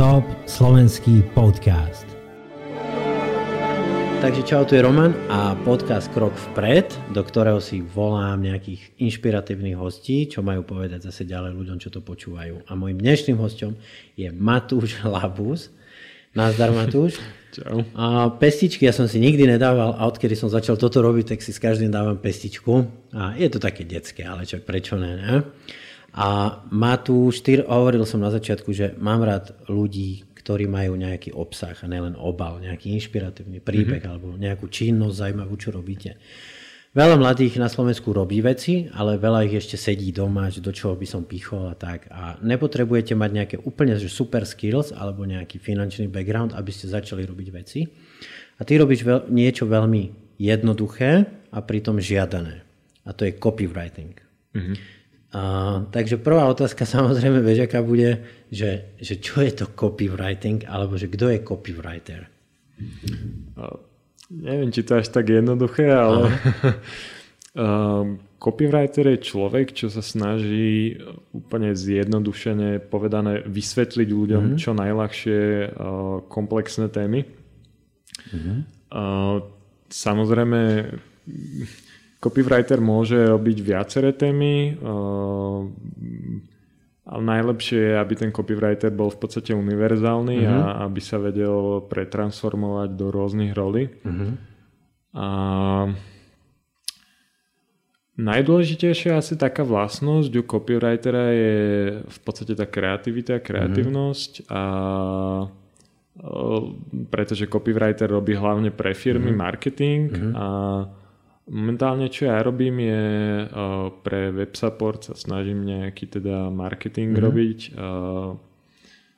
Top slovenský podcast. Takže čau, tu je Roman a podcast Krok vpred, do ktorého si volám nejakých inšpiratívnych hostí, čo majú povedať zase ďalej ľuďom, čo to počúvajú. A môjim dnešným hostom je Matúš Labus. Nazdar Matúš. Čau. A pestičky ja som si nikdy nedával a odkedy som začal toto robiť, tak si s každým dávam pestičku. A je to také detské, ale čo, prečo ne, ne? A má tu štyr, hovoril som na začiatku, že mám rád ľudí, ktorí majú nejaký obsah a nielen obal, nejaký inšpiratívny príbeh mm-hmm. alebo nejakú činnosť zaujímavú, čo robíte. Veľa mladých na Slovensku robí veci, ale veľa ich ešte sedí doma, že do čoho by som pichol a tak. A nepotrebujete mať nejaké úplne že super skills alebo nejaký finančný background, aby ste začali robiť veci. A ty robíš veľ, niečo veľmi jednoduché a pritom žiadané. A to je copywriting. Mm-hmm. A, takže prvá otázka samozrejme, aká bude, že, že čo je to copywriting, alebo že kto je copywriter? Uh, neviem, či to až tak jednoduché, ale uh, copywriter je človek, čo sa snaží úplne zjednodušene povedané vysvetliť ľuďom uh-huh. čo najľahšie uh, komplexné témy. Uh-huh. Uh, samozrejme Copywriter môže robiť viaceré témy, uh, ale najlepšie je, aby ten copywriter bol v podstate univerzálny uh-huh. a mhm. aby sa vedel pretransformovať do rôznych rolí. Uh-huh. A najdôležitejšia asi taká vlastnosť u copywritera je v podstate tá kreativita, kreativnosť uh-huh. a pretože copywriter robí hlavne pre firmy uh-huh. marketing uh-huh. a Momentálne, čo ja robím, je uh, pre web support sa snažím nejaký teda marketing mm-hmm. robiť. Uh,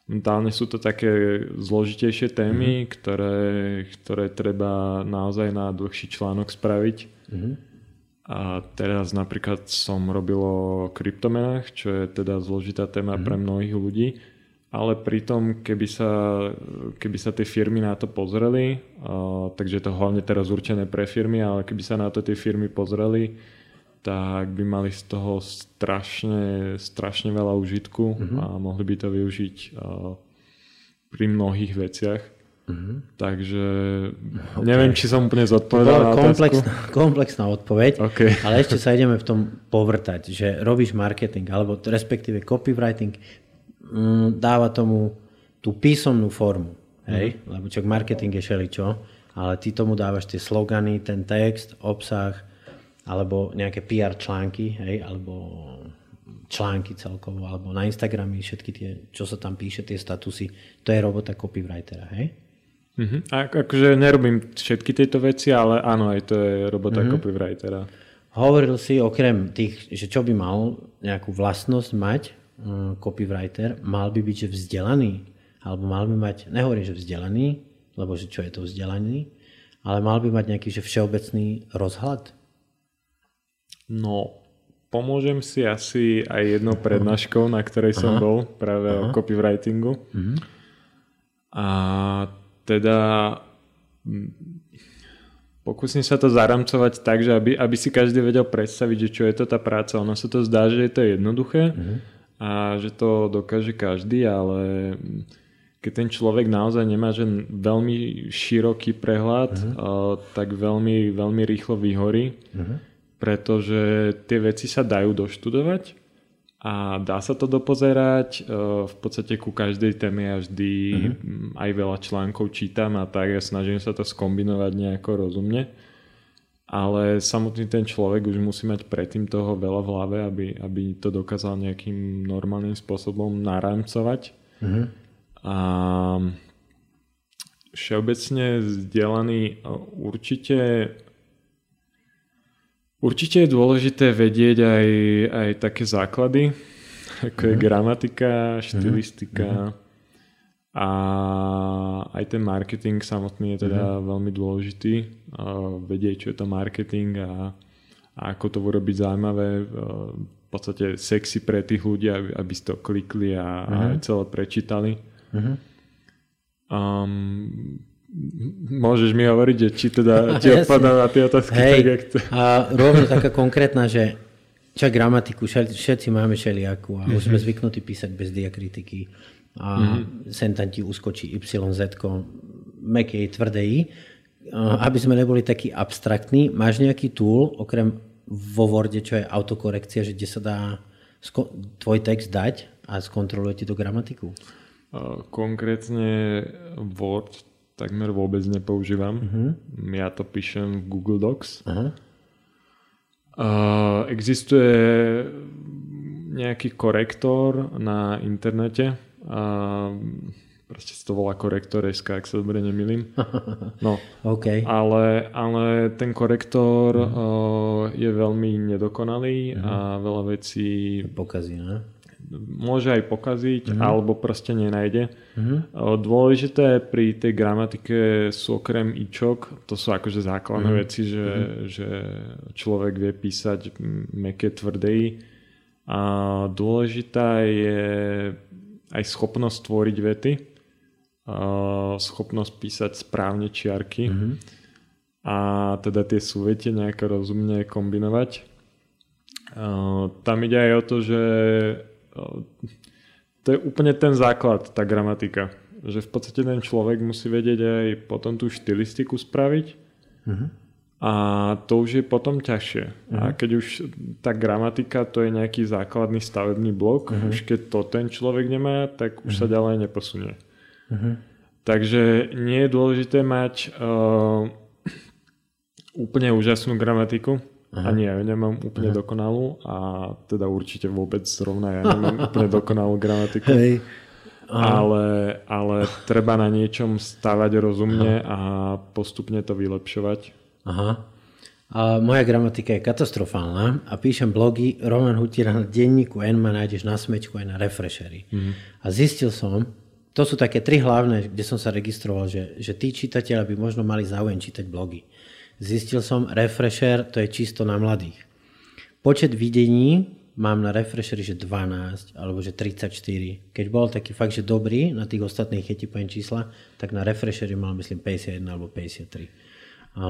momentálne sú to také zložitejšie témy, mm-hmm. ktoré, ktoré treba naozaj na dlhší článok spraviť. Mm-hmm. A teraz napríklad som robil o kryptomenách, čo je teda zložitá téma mm-hmm. pre mnohých ľudí ale pritom, keby sa, keby sa tie firmy na to pozreli, uh, takže je to hlavne teraz určené pre firmy, ale keby sa na to tie firmy pozreli, tak by mali z toho strašne, strašne veľa užitku uh-huh. a mohli by to využiť uh, pri mnohých veciach. Uh-huh. Takže okay. neviem, či som úplne zodpovedal na komplexná, komplexná odpoveď, okay. ale ešte sa ideme v tom povrtať, že robíš marketing, alebo respektíve copywriting, dáva tomu tú písomnú formu. Hej? Mm. Lebo čak marketing je šeličo, ale ty tomu dávaš tie slogany, ten text, obsah, alebo nejaké PR články, hej? alebo články celkovo, alebo na Instagrame všetky tie, čo sa tam píše, tie statusy, to je robota copywritera, hej? Mm-hmm. A, akože nerobím všetky tieto veci, ale áno, aj to je robota mm-hmm. copywritera. Hovoril si okrem tých, že čo by mal nejakú vlastnosť mať, Mm, copywriter mal by byť že vzdelaný, alebo mal by mať, nehovorím, že vzdelaný, lebo že čo je to vzdelaný, ale mal by mať nejaký že všeobecný rozhľad? No, pomôžem si asi aj jednou prednáškou, na ktorej som Aha. bol, práve Aha. o copywritingu. Mhm. A teda pokúsim sa to zaramcovať tak, že aby, aby si každý vedel predstaviť, že čo je to tá práca. Ono sa to zdá, že je to jednoduché, mhm a že to dokáže každý, ale keď ten človek naozaj nemá že veľmi široký prehľad, uh-huh. tak veľmi, veľmi rýchlo vyhorí, uh-huh. pretože tie veci sa dajú doštudovať a dá sa to dopozerať. V podstate ku každej téme ja vždy uh-huh. aj veľa článkov čítam a tak ja snažím sa to skombinovať nejako rozumne ale samotný ten človek už musí mať predtým toho veľa v hlave, aby, aby to dokázal nejakým normálnym spôsobom narámcovať. Mm-hmm. A všeobecne vzdelaný určite určite je dôležité vedieť aj, aj také základy, ako je mhm. gramatika, štilistika, mm-hmm a aj ten marketing samotný je teda mm-hmm. veľmi dôležitý. vedieť, čo je to marketing a, a ako to urobiť zaujímavé, v podstate sexy pre tých ľudí, aby, aby si to klikli a, mm-hmm. a mhm. celé prečítali. Mm-hmm. Um, môžeš mi hovoriť, že či teda ti odpadá na tie otázky Hej, tak, jak to... A rovno taká konkrétna, že čo gramatiku, všetci máme všelijakú a mm-hmm. už sme zvyknutí písať bez diakritiky a mm-hmm. sem tam ti uskočí YZ, mekej, tvrdej, aby sme neboli takí abstraktní. Máš nejaký tool, okrem vo Worde, čo je autokorekcia, že kde sa dá tvoj text dať a skontroluje ti tú gramatiku? Konkrétne Word takmer vôbec nepoužívam. Uh-huh. Ja to píšem v Google Docs. Uh-huh. Uh, existuje nejaký korektor na internete. Uh, proste sa to volá korektor.sk, ak sa dobre nemýlim. No, okay. ale, ale ten korektor uh, je veľmi nedokonalý uh-huh. a veľa vecí... Pokazí, ne? môže aj pokaziť, mm-hmm. alebo proste nenájde. Mm-hmm. Dôležité pri tej gramatike sú okrem ičok, to sú akože základné mm-hmm. veci, že, mm-hmm. že človek vie písať meké tvrdej. A dôležitá je aj schopnosť tvoriť vety, schopnosť písať správne čiarky mm-hmm. a teda tie súvete nejako rozumne kombinovať. Tam ide aj o to, že to je úplne ten základ, tá gramatika. Že v podstate ten človek musí vedieť aj potom tú štilistiku spraviť uh-huh. A to už je potom ťažšie. Uh-huh. A mhm. keď už tá gramatika to je nejaký základný stavebný blok, uh-huh. už keď to ten človek nemá, tak už uh-huh. sa ďalej neposunie. Uh-huh. Takže nie je dôležité mať uh, úplne úžasnú gramatiku, Aha. Ani ja nemám úplne Aha. dokonalú a teda určite vôbec zrovna ja nemám úplne dokonalú gramatiku. Hej. Ale, ale treba na niečom stavať rozumne Aha. a postupne to vylepšovať. Aha. A moja gramatika je katastrofálna a píšem blogy Roman Hutiera na denníku N ma nájdeš na smečku aj na refreshery. Mhm. A zistil som, to sú také tri hlavné, kde som sa registroval, že, že tí čitatelia by možno mali záujem čítať blogy. Zistil som, refresher to je čisto na mladých. Počet videní mám na refresheri, že 12 alebo že 34. Keď bol taký fakt, že dobrý, na tých ostatných, keď ti poviem čísla, tak na refresheri mal myslím 51 alebo 53. A,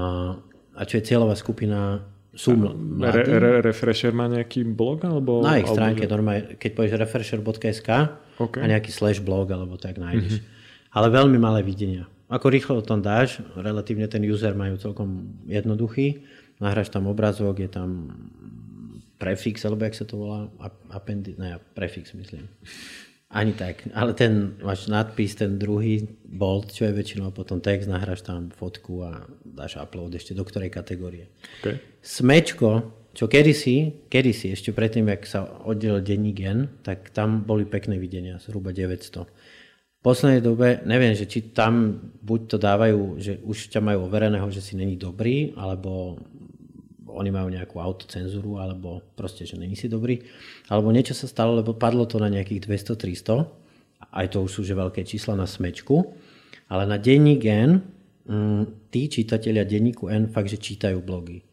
a čo je cieľová skupina sú mladí. Re, re, refresher má nejaký blog? Alebo, na ich stránke, alebo... normálne, keď povieš refresher.sk okay. a nejaký slash blog alebo tak nájdeš. Mm-hmm. Ale veľmi malé videnia. Ako rýchlo o tom dáš, relatívne ten user majú celkom jednoduchý, nahráš tam obrazok, je tam prefix, alebo jak sa to volá, appendi, ne, prefix myslím. Ani tak, ale ten, máš nadpis, ten druhý bold, čo je väčšinou potom text, nahráš tam fotku a dáš upload ešte do ktorej kategórie. Okay. Smečko, čo kedysi, kedysi, ešte predtým, jak sa oddelil denní gen, tak tam boli pekné videnia, zhruba 900 poslednej dobe, neviem, že či tam buď to dávajú, že už ťa majú overeného, že si není dobrý, alebo oni majú nejakú autocenzúru, alebo proste, že není si dobrý, alebo niečo sa stalo, lebo padlo to na nejakých 200-300, aj to už sú že veľké čísla na smečku, ale na denní gen mm, tí čitatelia denníku N fakt, že čítajú blogy.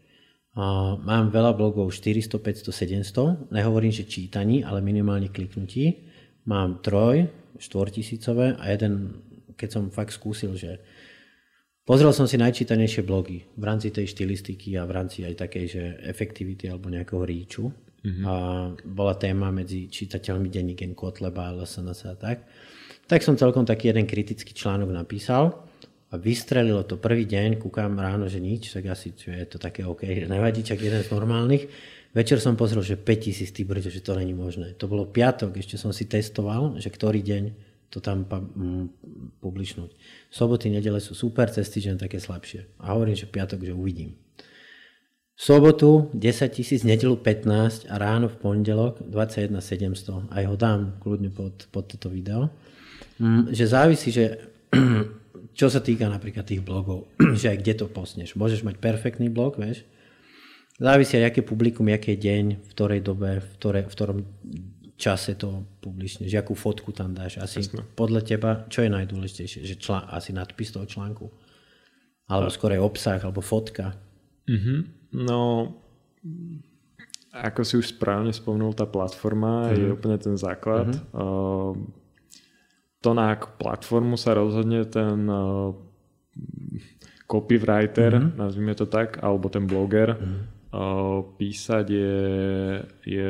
mám veľa blogov 400, 500, 700, nehovorím, že čítaní, ale minimálne kliknutí. Mám troj, štvortisícové a jeden, keď som fakt skúsil, že pozrel som si najčítanejšie blogy v rámci tej štilistiky a v rámci aj takej, že efektivity alebo nejakého ríču. Mm-hmm. A bola téma medzi čitateľmi Denigen Kotleba, LSNS a tak. Tak som celkom taký jeden kritický článok napísal a vystrelilo to prvý deň, kúkam ráno, že nič, tak asi je to také OK, nevadí, čak jeden z normálnych. Večer som pozrel, že 5000 ty brďo, že to není možné. To bolo piatok, ešte som si testoval, že ktorý deň to tam mm, publišnúť. Soboty, nedele sú super, cez týždeň také slabšie. A hovorím, že piatok, že uvidím. V sobotu 10 tisíc, nedelu 15 a ráno v pondelok 21 700. Aj ho dám kľudne pod, pod toto video. Mm, že závisí, že čo sa týka napríklad tých blogov, že aj kde to posneš. Môžeš mať perfektný blog, vieš, Závisí aj, aké publikum, aký deň, v ktorej dobe, v, ktorej, v ktorom čase to publičneš, akú fotku tam dáš. Asi Jasne. podľa teba, čo je najdôležitejšie? Že člán, asi nadpis toho článku? Alebo A... skôr aj obsah, alebo fotka? Mm-hmm. No, ako si už správne spomnul, tá platforma mm-hmm. je mhm. úplne ten základ. Mm-hmm. Uh, to na akú platformu sa rozhodne ten uh, copywriter, mm-hmm. nazvime to tak, alebo ten bloger, mm-hmm písať je, je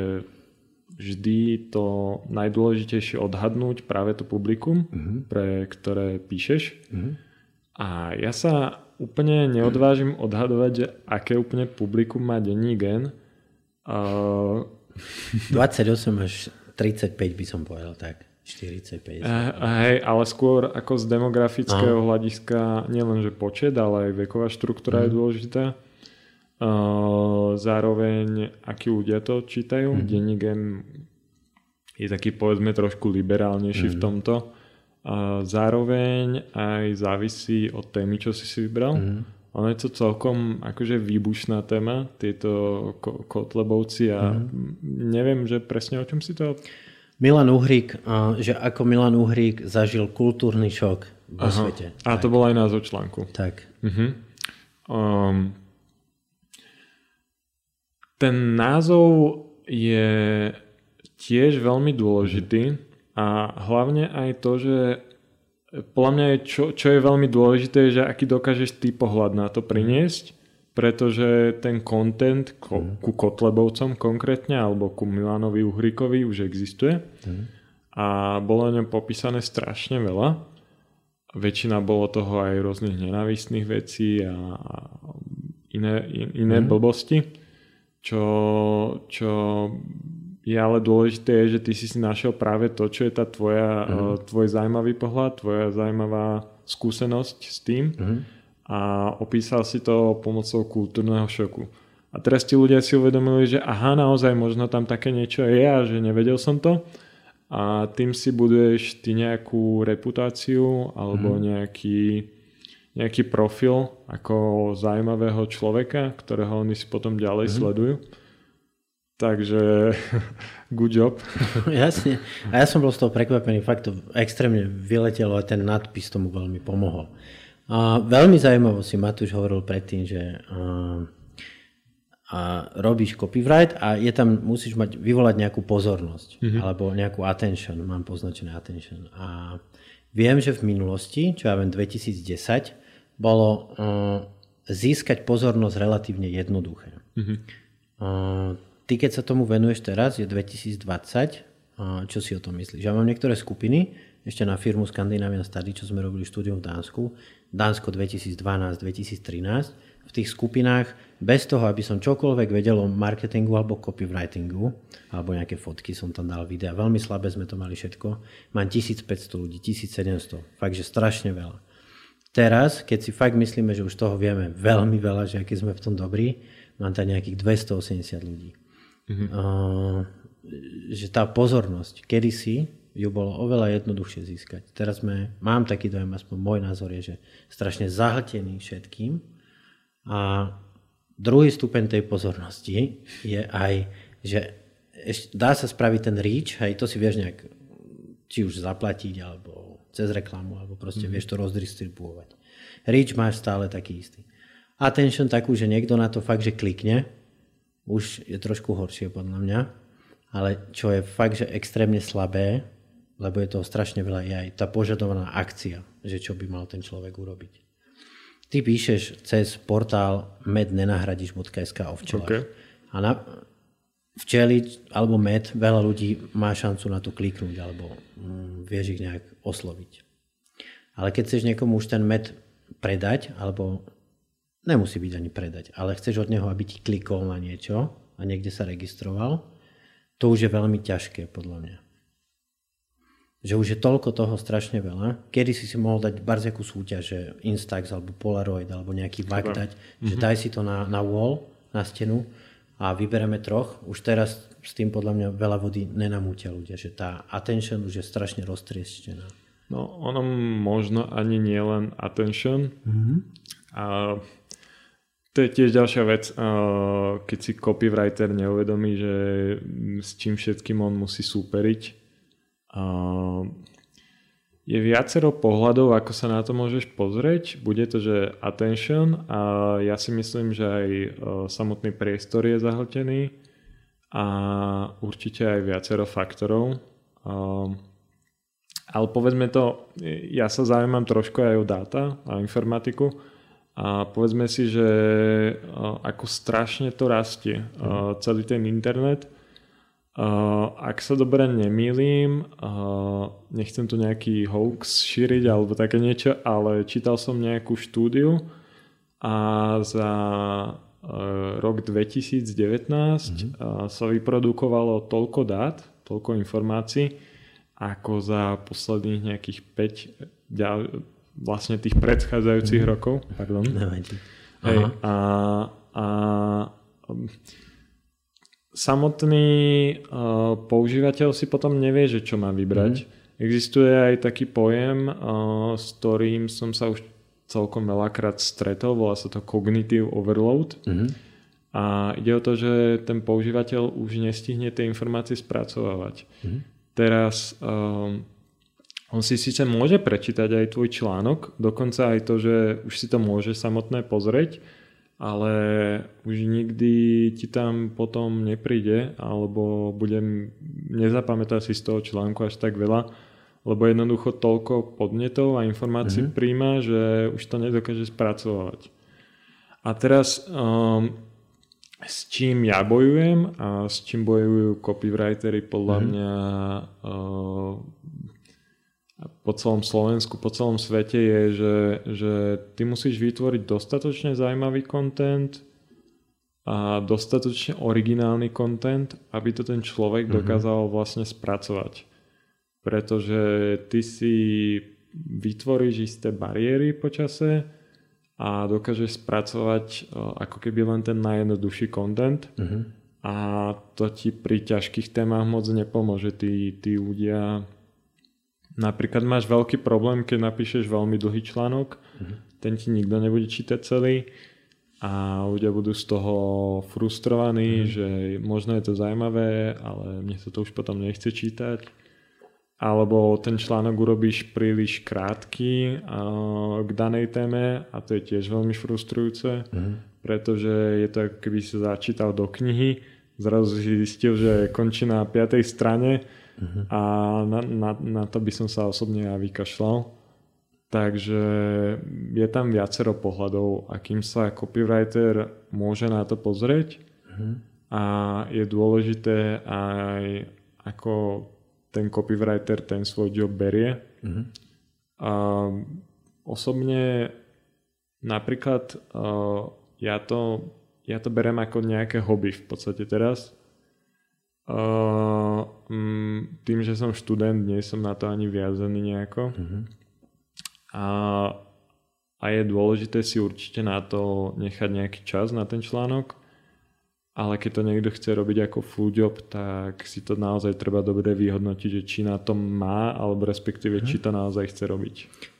vždy to najdôležitejšie odhadnúť práve to publikum, uh-huh. pre ktoré píšeš. Uh-huh. A ja sa úplne neodvážim odhadovať, že aké úplne publikum má denní gen. Uh... 28 až 35 by som povedal tak. 40, 50. Hej, ale skôr ako z demografického Aha. hľadiska nielen, že počet, ale aj veková štruktúra mm. je mhm. dôležitá. Uh, zároveň, akí ľudia to čítajú. Mm. Denní gen je taký, povedzme, trošku liberálnejší mm. v mhm. tomto. Uh, zároveň aj závisí od témy, čo si si vybral. Mm. Ono je to celkom akože výbušná téma, tieto ko- kotlebovci a mm. neviem, že presne o čom si to Milan Uhrík, že ako Milan Uhrík zažil kultúrny šok vo Aha. svete. A tak. to bol aj názov článku. Tak. Uh-huh. Um, ten názov je tiež veľmi dôležitý a hlavne aj to, že podľa mňa je, čo, čo je veľmi dôležité, že aký dokážeš ty pohľad na to priniesť pretože ten content ko, mm. ku Kotlebovcom konkrétne alebo ku Milanovi Uhrikovi už existuje mm. a bolo o ňom popísané strašne veľa. Väčšina bolo toho aj rôznych nenávistných vecí a, a iné, iné mm. blbosti, čo, čo je ale dôležité je, že ty si si našiel práve to, čo je tá tvoja, mm. tvoj zaujímavý pohľad, tvoja zaujímavá skúsenosť s tým. Mm a opísal si to pomocou kultúrneho šoku. A teraz ti ľudia si uvedomili, že aha, naozaj možno tam také niečo je a že nevedel som to. A tým si buduješ ty nejakú reputáciu alebo mm. nejaký, nejaký profil ako zaujímavého človeka, ktorého oni si potom ďalej mm. sledujú. Takže good job. Jasne. A ja som bol z toho prekvapený. Fakt to extrémne vyletelo a ten nadpis tomu veľmi pomohol. A veľmi zaujímavo si Matúš hovoril predtým, že a, a robíš copyright a je tam, musíš mať, vyvolať nejakú pozornosť mm-hmm. alebo nejakú attention, mám poznačené attention. A viem, že v minulosti, čo ja viem 2010, bolo uh, získať pozornosť relatívne jednoduché. Mm-hmm. Ty, keď sa tomu venuješ teraz, je 2020, uh, čo si o tom myslíš? Ja mám niektoré skupiny, ešte na firmu Scandinavian Study, čo sme robili štúdium v Dánsku, Dánsko 2012-2013, v tých skupinách, bez toho, aby som čokoľvek vedel o marketingu alebo copywritingu, alebo nejaké fotky som tam dal videa, veľmi slabé sme to mali všetko, mám 1500 ľudí, 1700, fakt, že strašne veľa. Teraz, keď si fakt myslíme, že už toho vieme veľmi veľa, že aký sme v tom dobrí, mám tam nejakých 280 ľudí. Mm-hmm. Uh, že tá pozornosť, kedysi ju bolo oveľa jednoduchšie získať. Teraz sme, mám taký dojem, aspoň môj názor je, že strašne zahltený všetkým a druhý stupeň tej pozornosti je aj, že dá sa spraviť ten reach, aj to si vieš nejak či už zaplatiť, alebo cez reklamu, alebo proste mm. vieš to rozdistribuovať. Reach máš stále taký istý. Attention takú, že niekto na to fakt, že klikne, už je trošku horšie podľa mňa, ale čo je fakt, že extrémne slabé, lebo je toho strašne veľa, je aj tá požadovaná akcia, že čo by mal ten človek urobiť. Ty píšeš cez portál mednenahradiš.sk o včelách. Okay. A na včeli alebo med, veľa ľudí má šancu na to kliknúť alebo mm, vieš ich nejak osloviť. Ale keď chceš niekomu už ten med predať, alebo nemusí byť ani predať, ale chceš od neho, aby ti klikol na niečo a niekde sa registroval, to už je veľmi ťažké podľa mňa že už je toľko toho strašne veľa. Kedy si si mohol dať barziakú súťaž, že Instax alebo Polaroid alebo nejaký vak dať, mm-hmm. že mhm. daj si to na, na wall, na stenu a vybereme troch. Už teraz s tým podľa mňa veľa vody nenamútia ľudia, že tá attention už je strašne roztrieštená. No ono možno ani nie len attention. Mm-hmm. A to je tiež ďalšia vec, keď si copywriter neuvedomí, že s čím všetkým on musí súperiť, je viacero pohľadov, ako sa na to môžeš pozrieť. Bude to, že attention a ja si myslím, že aj e, samotný priestor je zahltený a určite aj viacero faktorov. Ale povedzme to, ja sa zaujímam trošku aj o dáta a informatiku a povedzme si, že e, ako strašne to rastie, mm. celý ten internet Uh, ak sa dobre nemýlim, uh, nechcem tu nejaký hoax šíriť alebo také niečo, ale čítal som nejakú štúdiu a za uh, rok 2019 mm-hmm. uh, sa vyprodukovalo toľko dát, toľko informácií, ako za posledných nejakých 5 ďal, vlastne tých predchádzajúcich mm-hmm. rokov. Pardon. Hej, a, a um, samotný uh, používateľ si potom nevie, že čo má vybrať. Mm. Existuje aj taký pojem, uh, s ktorým som sa už celkom veľakrát stretol, volá sa to cognitive overload. Mm. A ide o to, že ten používateľ už nestihne tie informácie spracovávať. Mm. Teraz um, on si síce môže prečítať aj tvoj článok, dokonca aj to, že už si to môže samotné pozrieť, ale už nikdy ti tam potom nepríde alebo budem, nezapamätať si z toho článku až tak veľa, lebo jednoducho toľko podnetov a informácií mm-hmm. príjma, že už to nedokáže spracovať. A teraz um, s čím ja bojujem a s čím bojujú copywritery podľa mm-hmm. mňa uh, po celom Slovensku, po celom svete je, že, že ty musíš vytvoriť dostatočne zaujímavý content a dostatočne originálny content, aby to ten človek mm-hmm. dokázal vlastne spracovať. Pretože ty si vytvoríš isté bariéry počase a dokážeš spracovať ako keby len ten najjednoduchší content mm-hmm. a to ti pri ťažkých témach moc nepomôže. Tí, tí ľudia Napríklad máš veľký problém, keď napíšeš veľmi dlhý článok, mm-hmm. ten ti nikto nebude čítať celý a ľudia budú z toho frustrovaní, mm-hmm. že možno je to zaujímavé, ale mne sa to už potom nechce čítať. Alebo ten článok urobíš príliš krátky uh, k danej téme a to je tiež veľmi frustrujúce, mm-hmm. pretože je to ako keby si začítal do knihy, zrazu si zistil, že končí na 5. strane Uh-huh. A na, na, na to by som sa osobne ja vykašľal. Takže je tam viacero pohľadov, akým sa copywriter môže na to pozrieť. Uh-huh. A je dôležité aj ako ten copywriter ten svoj job berie. Uh-huh. A osobne napríklad uh, ja to, ja to berem ako nejaké hobby v podstate teraz Uh, tým, že som študent, nie som na to ani viazaný nejako. Uh-huh. A, a je dôležité si určite na to nechať nejaký čas na ten článok. Ale keď to niekto chce robiť ako full job, tak si to naozaj treba dobre vyhodnotiť, že či na tom má, alebo respektíve uh-huh. či to naozaj chce robiť.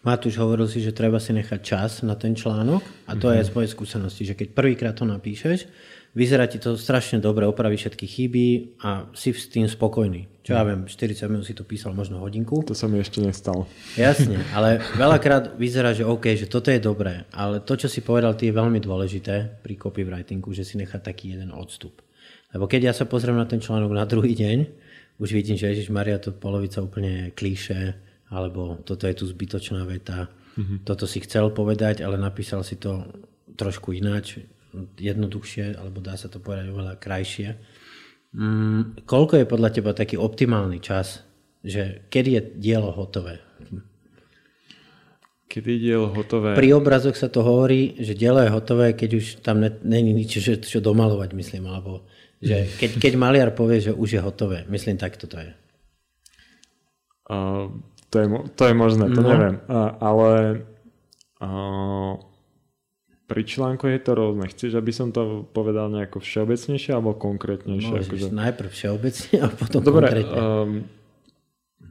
Matúš hovoril si, že treba si nechať čas na ten článok a to uh-huh. je z mojej skúsenosti, že keď prvýkrát to napíšeš, vyzerá ti to strašne dobre, opraví všetky chyby a si s tým spokojný. Čo ja viem, 40 minút si to písal, možno hodinku. To sa mi ešte nestalo. Jasne, ale veľakrát vyzerá, že OK, že toto je dobré, ale to, čo si povedal, ty je veľmi dôležité pri copywritingu, že si nechá taký jeden odstup. Lebo keď ja sa pozriem na ten článok na druhý deň, už vidím, že Ježiš Maria, to polovica úplne klíše, alebo toto je tu zbytočná veta, mm-hmm. toto si chcel povedať, ale napísal si to trošku ináč, jednoduchšie, alebo dá sa to povedať oveľa krajšie. Mm, koľko je podľa teba taký optimálny čas, že kedy je dielo hotové? Kedy je dielo hotové? Pri obrazoch sa to hovorí, že dielo je hotové, keď už tam není nič, že, čo domalovať, myslím, alebo že keď, keď maliar povie, že už je hotové. Myslím, tak toto je. Uh, to, je to je možné, to no. neviem. Uh, ale uh, pri článku je to rôzne. Chceš, aby som to povedal nejako všeobecnejšie alebo konkrétnejšie? Môžeš akože... najprv všeobecne a potom Dobre, konkrétne. Um,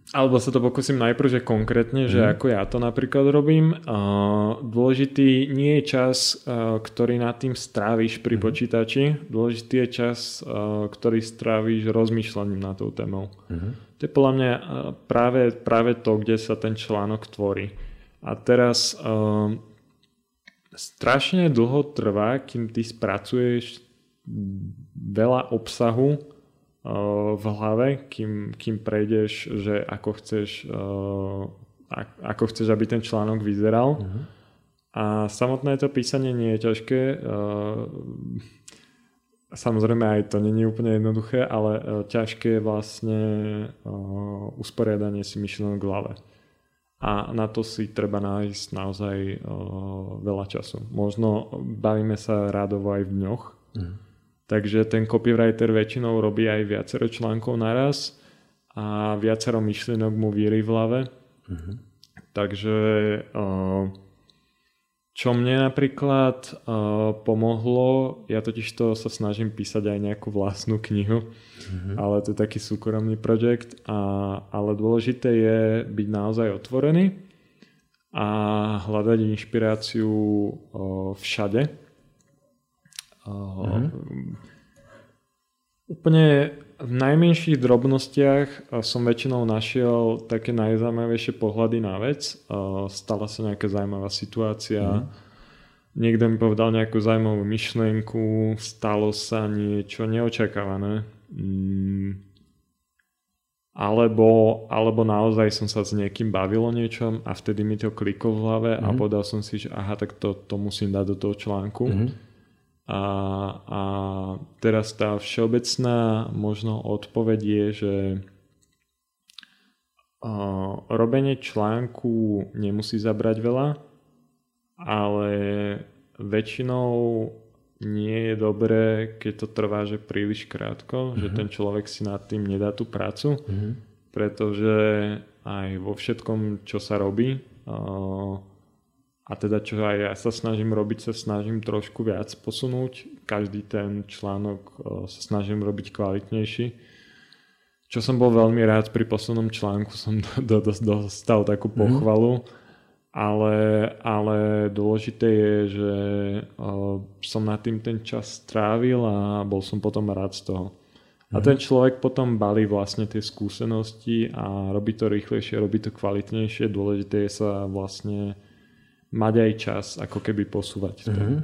alebo sa to pokúsim najprv, že konkrétne, mm. že mhm. ako ja to napríklad robím. Uh, dôležitý nie je čas, uh, ktorý nad tým stráviš pri mm. počítači. Dôležitý je čas, uh, ktorý stráviš rozmýšľaním na tou témou. Mm. To je podľa mňa uh, práve, práve to, kde sa ten článok tvorí. A teraz uh, strašne dlho trvá, kým ty spracuješ veľa obsahu uh, v hlave, kým, kým prejdeš, že ako chceš, uh, ako chceš, aby ten článok vyzeral. Uh-huh. A samotné to písanie nie je ťažké. Uh, samozrejme aj to není úplne jednoduché, ale ťažké je vlastne usporiadanie si myšlenok v hlave. A na to si treba nájsť naozaj uh, veľa času. Možno bavíme sa rádovo aj v dňoch, mm. takže ten copywriter väčšinou robí aj viacero článkov naraz a viacero myšlienok mu víri v hlave. Mm-hmm. Takže uh, čo mne napríklad uh, pomohlo, ja totiž to sa snažím písať aj nejakú vlastnú knihu, mm-hmm. ale to je taký súkromný projekt, a, ale dôležité je byť naozaj otvorený a hľadať inšpiráciu uh, všade. Uh, mm-hmm. Úplne v najmenších drobnostiach som väčšinou našiel také najzaujímavejšie pohľady na vec. Stala sa nejaká zaujímavá situácia, mm. niekto mi povedal nejakú zaujímavú myšlienku, stalo sa niečo neočakávané. Mm. Alebo, alebo naozaj som sa s niekým bavil o niečom a vtedy mi to kliklo v hlave mm. a mhm. povedal som si, že aha, tak to, to musím dať do toho článku. Mm a, a teraz tá všeobecná možno odpoveď je, že uh, robenie článku nemusí zabrať veľa, ale väčšinou nie je dobré, keď to trvá že príliš krátko, mm-hmm. že mhm. ten človek si nad tým nedá tú prácu, mm-hmm. pretože aj vo všetkom, čo sa robí, uh, a teda čo aj ja sa snažím robiť, sa snažím trošku viac posunúť. Každý ten článok e, sa snažím robiť kvalitnejší. Čo som bol veľmi rád pri poslednom článku, som do, do, dostal takú mhm. pochvalu, mm. ale, ale dôležité je, že uh, som nad tým ten čas strávil a bol som potom rád z toho. Mm. A mhm. ten človek potom balí vlastne tie skúsenosti a robí to rýchlejšie, robí to kvalitnejšie. Dôležité je sa vlastne mať aj čas ako keby posúvať. Mm-hmm.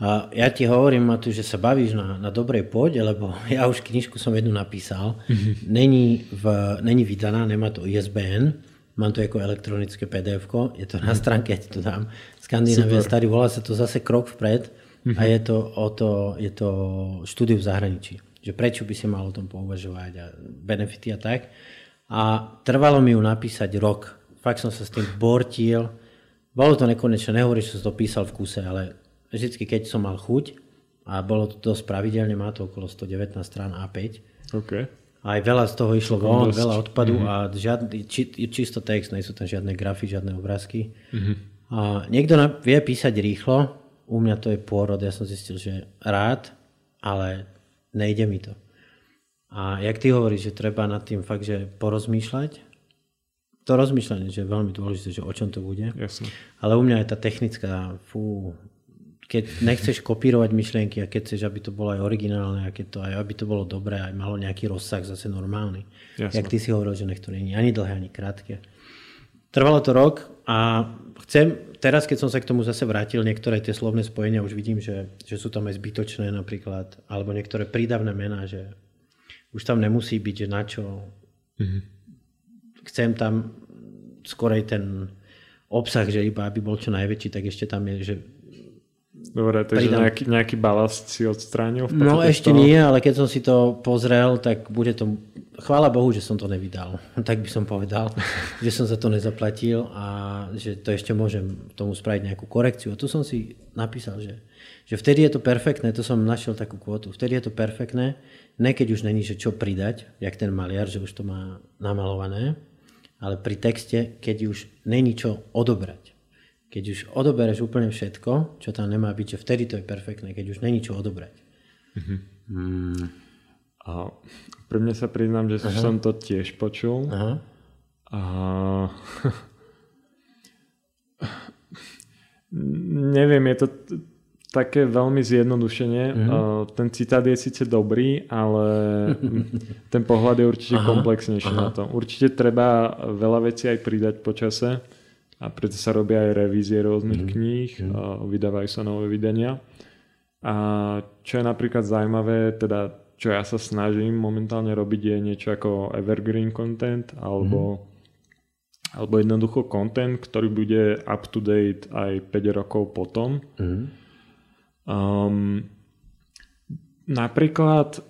A ja ti hovorím, Matu, že sa bavíš na, na dobrej pôde, lebo ja už knižku som jednu napísal. Mm-hmm. Není, v, není vydaná, nemá to ISBN, mám to ako elektronické pdf je to na mhm. stránke, ja ti to dám. Skandinávia starý, volá sa to zase krok vpred mm-hmm. a je to, o to, je to štúdiu v zahraničí. Že prečo by si mal o tom pouvažovať a benefity a tak. A trvalo mi ju napísať rok. Fakt som sa s tým bortil bolo to nekonečné, nehovorím, že som to písal v kuse, ale vždy, keď som mal chuť, a bolo to dosť pravidelne, má to okolo 119 strán A5. Okay. Aj veľa z toho išlo von, veľa odpadu mm-hmm. a žiadny, či, čisto text, nie sú tam žiadne grafy, žiadne obrázky. Mm-hmm. A niekto vie písať rýchlo, u mňa to je pôrod, ja som zistil, že rád, ale nejde mi to. A jak ty hovoríš, že treba nad tým fakt, že porozmýšľať, to rozmýšľanie, že je veľmi dôležité, že o čom to bude. Jasne. Ale u mňa je tá technická, fú, keď nechceš kopírovať myšlienky a keď chceš, aby to bolo aj originálne a keď to aj, aby to bolo dobré, aj malo nejaký rozsah zase normálny. Jasne. Jak ty si hovoril, že nech to nie je ani dlhé, ani krátke. Trvalo to rok a chcem, teraz keď som sa k tomu zase vrátil, niektoré tie slovné spojenia už vidím, že, že sú tam aj zbytočné napríklad, alebo niektoré prídavné mená, že už tam nemusí byť, že na čo. Mm-hmm chcem tam skorej ten obsah, že iba aby bol čo najväčší, tak ešte tam je, že Dobre, takže pridám... nejaký, nejaký balast si odstránil? V no ešte toho? nie, ale keď som si to pozrel, tak bude to... Chvála Bohu, že som to nevydal. Tak by som povedal, že som za to nezaplatil a že to ešte môžem tomu spraviť nejakú korekciu. A tu som si napísal, že, že vtedy je to perfektné, to som našiel takú kvotu, vtedy je to perfektné, ne keď už není, že čo pridať, jak ten maliar, že už to má namalované, ale pri texte, keď už není čo odobrať. Keď už odobereš úplne všetko, čo tam nemá byť, že vtedy to je perfektné, keď už není čo odobrať. Mm-hmm. Mm. A pre mňa sa priznám, že Aha. som to tiež počul. Aha. A... Neviem, je to také veľmi zjednodušenie. Mm-hmm. Uh, ten citát je síce dobrý, ale ten pohľad je určite aha, komplexnejší aha. na to. Určite treba veľa vecí aj pridať počase a preto sa robia aj revízie rôznych mm-hmm. kníh, uh, vydávajú sa nové vydania. A čo je napríklad zaujímavé, teda čo ja sa snažím momentálne robiť je niečo ako evergreen content alebo mm-hmm alebo jednoducho content, ktorý bude up to date aj 5 rokov potom. Mm. Um, napríklad,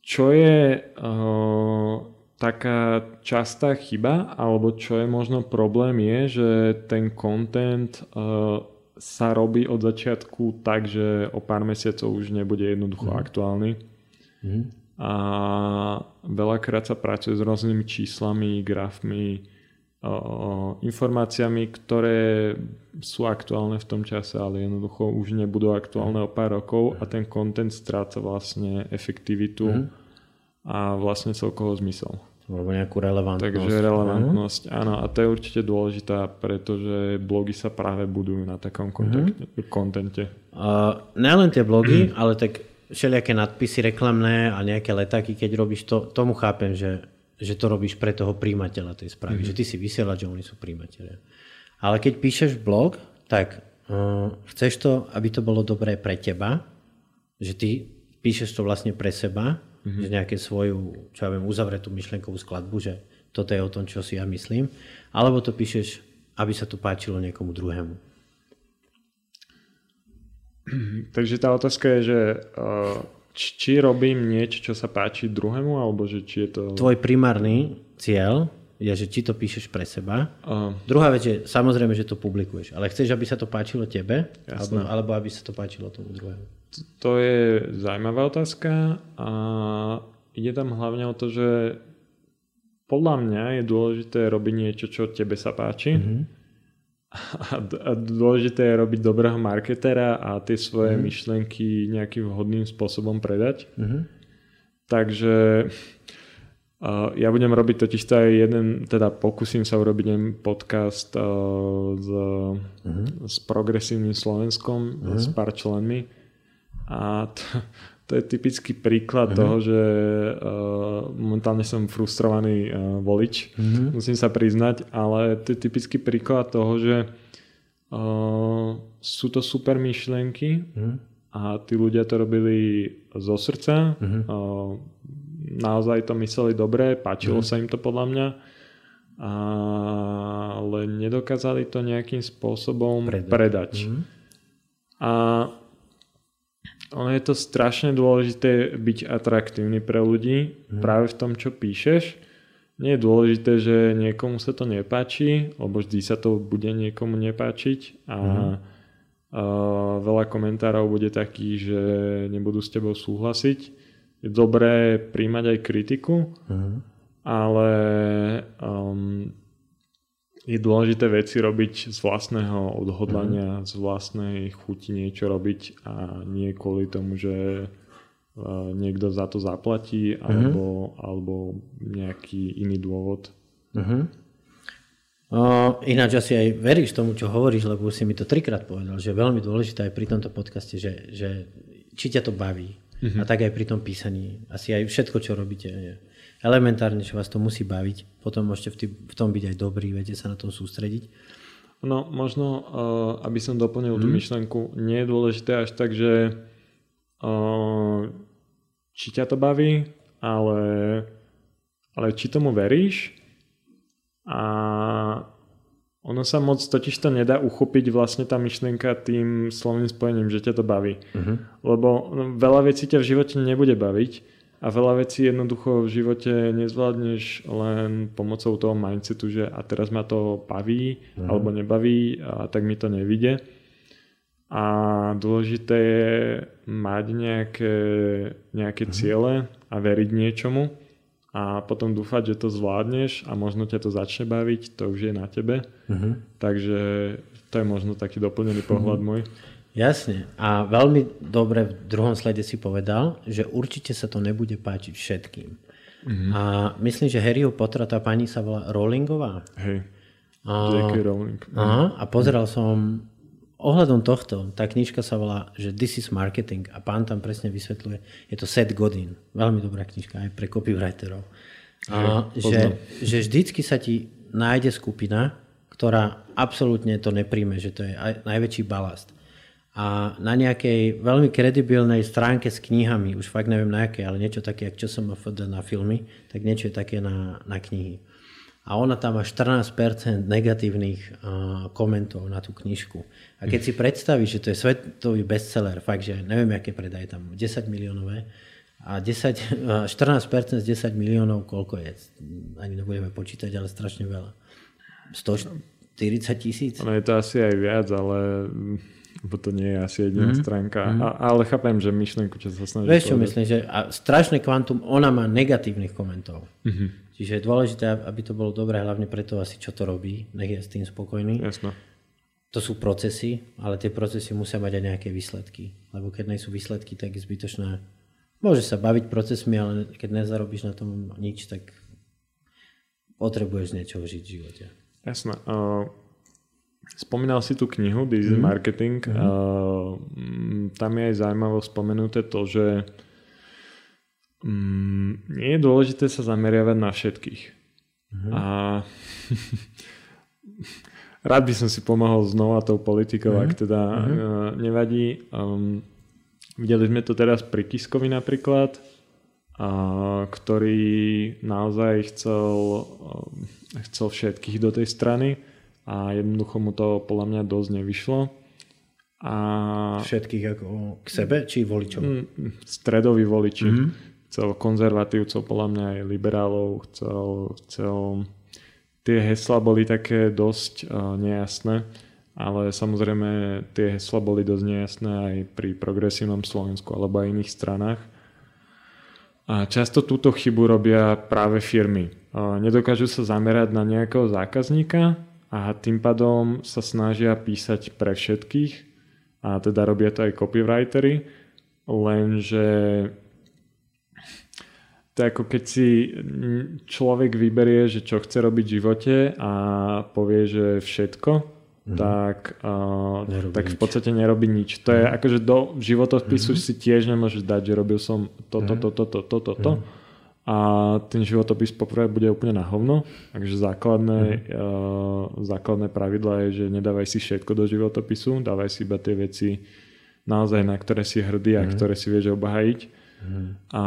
čo je uh, taká častá chyba, alebo čo je možno problém je, že ten content uh, sa robí od začiatku tak, že o pár mesiacov už nebude jednoducho mm. aktuálny. Mm. A veľakrát sa pracuje s rôznymi číslami, grafmi, informáciami, ktoré sú aktuálne v tom čase, ale jednoducho už nebudú aktuálne o pár rokov a ten content stráca vlastne efektivitu mm. a vlastne celkovo zmysel. Alebo nejakú relevantnosť. Takže relevantnosť, mm. áno. A to je určite dôležitá, pretože blogy sa práve budujú na takom mm. kontente. Uh, nelen tie blogy, mm. ale tak všelijaké nadpisy reklamné a nejaké letáky, keď robíš to, tomu chápem, že že to robíš pre toho príjimateľa tej správy, mm-hmm. že ty si vysielač, že oni sú príjimateľia. Ale keď píšeš blog, tak uh, chceš to, aby to bolo dobré pre teba, že ty píšeš to vlastne pre seba, mm-hmm. že nejaké svoju, čo ja viem, uzavretú myšlenkovú skladbu, že toto je o tom, čo si ja myslím, alebo to píšeš, aby sa to páčilo niekomu druhému. Takže tá otázka je, že uh či robím niečo, čo sa páči druhému, alebo že či je to... Tvoj primárny cieľ je, že či to píšeš pre seba. Uh. Druhá vec je, samozrejme, že to publikuješ, ale chceš, aby sa to páčilo tebe, alebo, alebo aby sa to páčilo tomu druhému? To je zaujímavá otázka a ide tam hlavne o to, že podľa mňa je dôležité robiť niečo, čo tebe sa páči. Mm-hmm a dôležité je robiť dobrého marketera a tie svoje mm. myšlenky nejakým vhodným spôsobom predať. Mm-hmm. Takže uh, ja budem robiť totiž to aj jeden, teda pokúsim sa urobiť jeden podcast uh, s, mm-hmm. s progresívnym Slovenskom, mm-hmm. s pár členmi a to, to je typický príklad uh-huh. toho, že uh, momentálne som frustrovaný uh, volič, uh-huh. musím sa priznať, ale to je typický príklad toho, že uh, sú to super myšlienky uh-huh. a tí ľudia to robili zo srdca, uh-huh. uh, naozaj to mysleli dobre, páčilo uh-huh. sa im to podľa mňa, ale nedokázali to nejakým spôsobom predať. predať. Uh-huh. A ono je to strašne dôležité byť atraktívny pre ľudí hmm. práve v tom, čo píšeš. Nie je dôležité, že niekomu sa to nepáči, lebo vždy sa to bude niekomu nepáčiť a, hmm. a veľa komentárov bude takých, že nebudú s tebou súhlasiť. Je dobré príjmať aj kritiku, hmm. ale um, je dôležité veci robiť z vlastného odhodlania, mm. z vlastnej chuti niečo robiť a nie kvôli tomu, že uh, niekto za to zaplatí mm. alebo, alebo nejaký iný dôvod. Mm-hmm. Ináč asi aj veríš tomu, čo hovoríš, lebo si mi to trikrát povedal, že je veľmi dôležité aj pri tomto podcaste, že, že či ťa to baví. Mm-hmm. A tak aj pri tom písaní. Asi aj všetko, čo robíte. Je elementárne, že vás to musí baviť. Potom môžete v, tý, v tom byť aj dobrý, viete sa na tom sústrediť. No, možno, uh, aby som doplnil mm. tú mhm. myšlenku, nie je dôležité až tak, že uh, či ťa to baví, ale, ale či tomu veríš a ono sa moc totiž to nedá uchopiť vlastne tá myšlienka tým slovným spojením, že ťa to baví. Uh-huh. Lebo no, veľa vecí ťa v živote nebude baviť a veľa vecí jednoducho v živote nezvládneš len pomocou toho mindsetu, že a teraz ma to baví mm. alebo nebaví a tak mi to nevíde. A dôležité je mať nejaké, nejaké mm. ciele a veriť niečomu a potom dúfať, že to zvládneš a možno ťa to začne baviť, to už je na tebe. Mm-hmm. Takže to je možno taký doplnený pohľad mm-hmm. môj. Jasne. A veľmi dobre v druhom slede si povedal, že určite sa to nebude páčiť všetkým. Mm-hmm. A myslím, že Harryho Pottera tá pani sa volá Rowlingová. Hej. J.K. Rowling. Aha, a pozeral som ohľadom tohto, tá knižka sa volá, že This is Marketing a pán tam presne vysvetľuje, je to Seth Godin, veľmi dobrá knižka aj pre copywriterov. A, že, že vždycky sa ti nájde skupina, ktorá absolútne to nepríjme, že to je aj najväčší balast a na nejakej veľmi kredibilnej stránke s knihami, už fakt neviem na aké, ale niečo také, čo som FD na filmy, tak niečo je také na, na knihy. a ona tam má 14% negatívnych uh, komentov na tú knižku. A keď si predstavíš, že to je svetový bestseller, fakt, že neviem, aké predaje tam, 10 miliónové, a 10, 14% z 10 miliónov, koľko je? Ani nebudeme počítať, ale strašne veľa. 140 tisíc? Ono je to asi aj viac, ale bo to nie je asi jediná mm-hmm. stránka. Mm-hmm. A, ale chápem, že myšlenku, čo sa snaží Vieš čo myslím, že a strašné kvantum, ona má negatívnych komentov. Mm-hmm. Čiže je dôležité, aby to bolo dobré, hlavne preto asi, čo to robí, nech je s tým spokojný. Jasno. To sú procesy, ale tie procesy musia mať aj nejaké výsledky. Lebo keď nie sú výsledky, tak je zbytočné. Môže sa baviť procesmi, ale keď nezarobíš na tom nič, tak potrebuješ z niečoho žiť v živote. Jasné. Uh Spomínal si tú knihu This mm. Marketing. Mm. Uh, tam je aj zaujímavo spomenuté to, že um, nie je dôležité sa zameriavať na všetkých. Mm. A rád by som si pomohol znova tou politikou, mm. ak teda mm. uh, nevadí. Um, videli sme to teraz pri Kiskovi napríklad, uh, ktorý naozaj chcel, uh, chcel všetkých do tej strany a jednoducho mu to podľa mňa dosť nevyšlo. A... Všetkých ako k sebe, či voličov? Mm, stredoví voliči. Mm-hmm. Chcel konzervatívcov, podľa mňa aj liberálov, chcel, chcel... Tie hesla boli také dosť uh, nejasné, ale samozrejme tie hesla boli dosť nejasné aj pri progresívnom Slovensku alebo aj iných stranách. A často túto chybu robia práve firmy. Uh, nedokážu sa zamerať na nejakého zákazníka, a tým pádom sa snažia písať pre všetkých a teda robia to aj copywritery, lenže to je ako keď si človek vyberie, že čo chce robiť v živote a povie, že všetko, mm. tak, uh, tak v podstate nerobí nič. To mm. je mhm. akože do životopisu mm. si tiež nemôžeš dať, že robil som toto, toto, toto, toto, toto. Mm a ten životopis poprvé bude úplne na hovno. Takže základné, mm. uh, základné pravidla je, že nedávaj si všetko do životopisu, dávaj si iba tie veci naozaj, na ktoré si hrdý a mm. ktoré si vieš obhajiť. Mm. A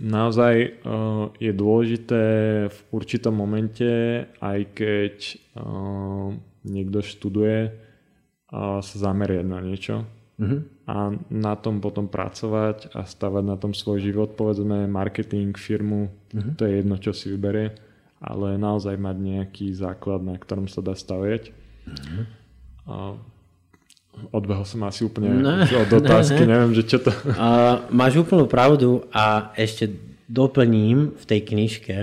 naozaj uh, je dôležité v určitom momente, aj keď uh, niekto študuje, uh, sa zameriať na niečo uh-huh. A na tom potom pracovať a stavať na tom svoj život, povedzme marketing, firmu, uh-huh. to je jedno, čo si vyberie, ale naozaj mať nejaký základ, na ktorom sa dá stavať. Uh-huh. A odbehol som asi úplne no, od otázky, ne, ne. neviem, že čo to... Uh, máš úplnú pravdu a ešte doplním v tej knižke,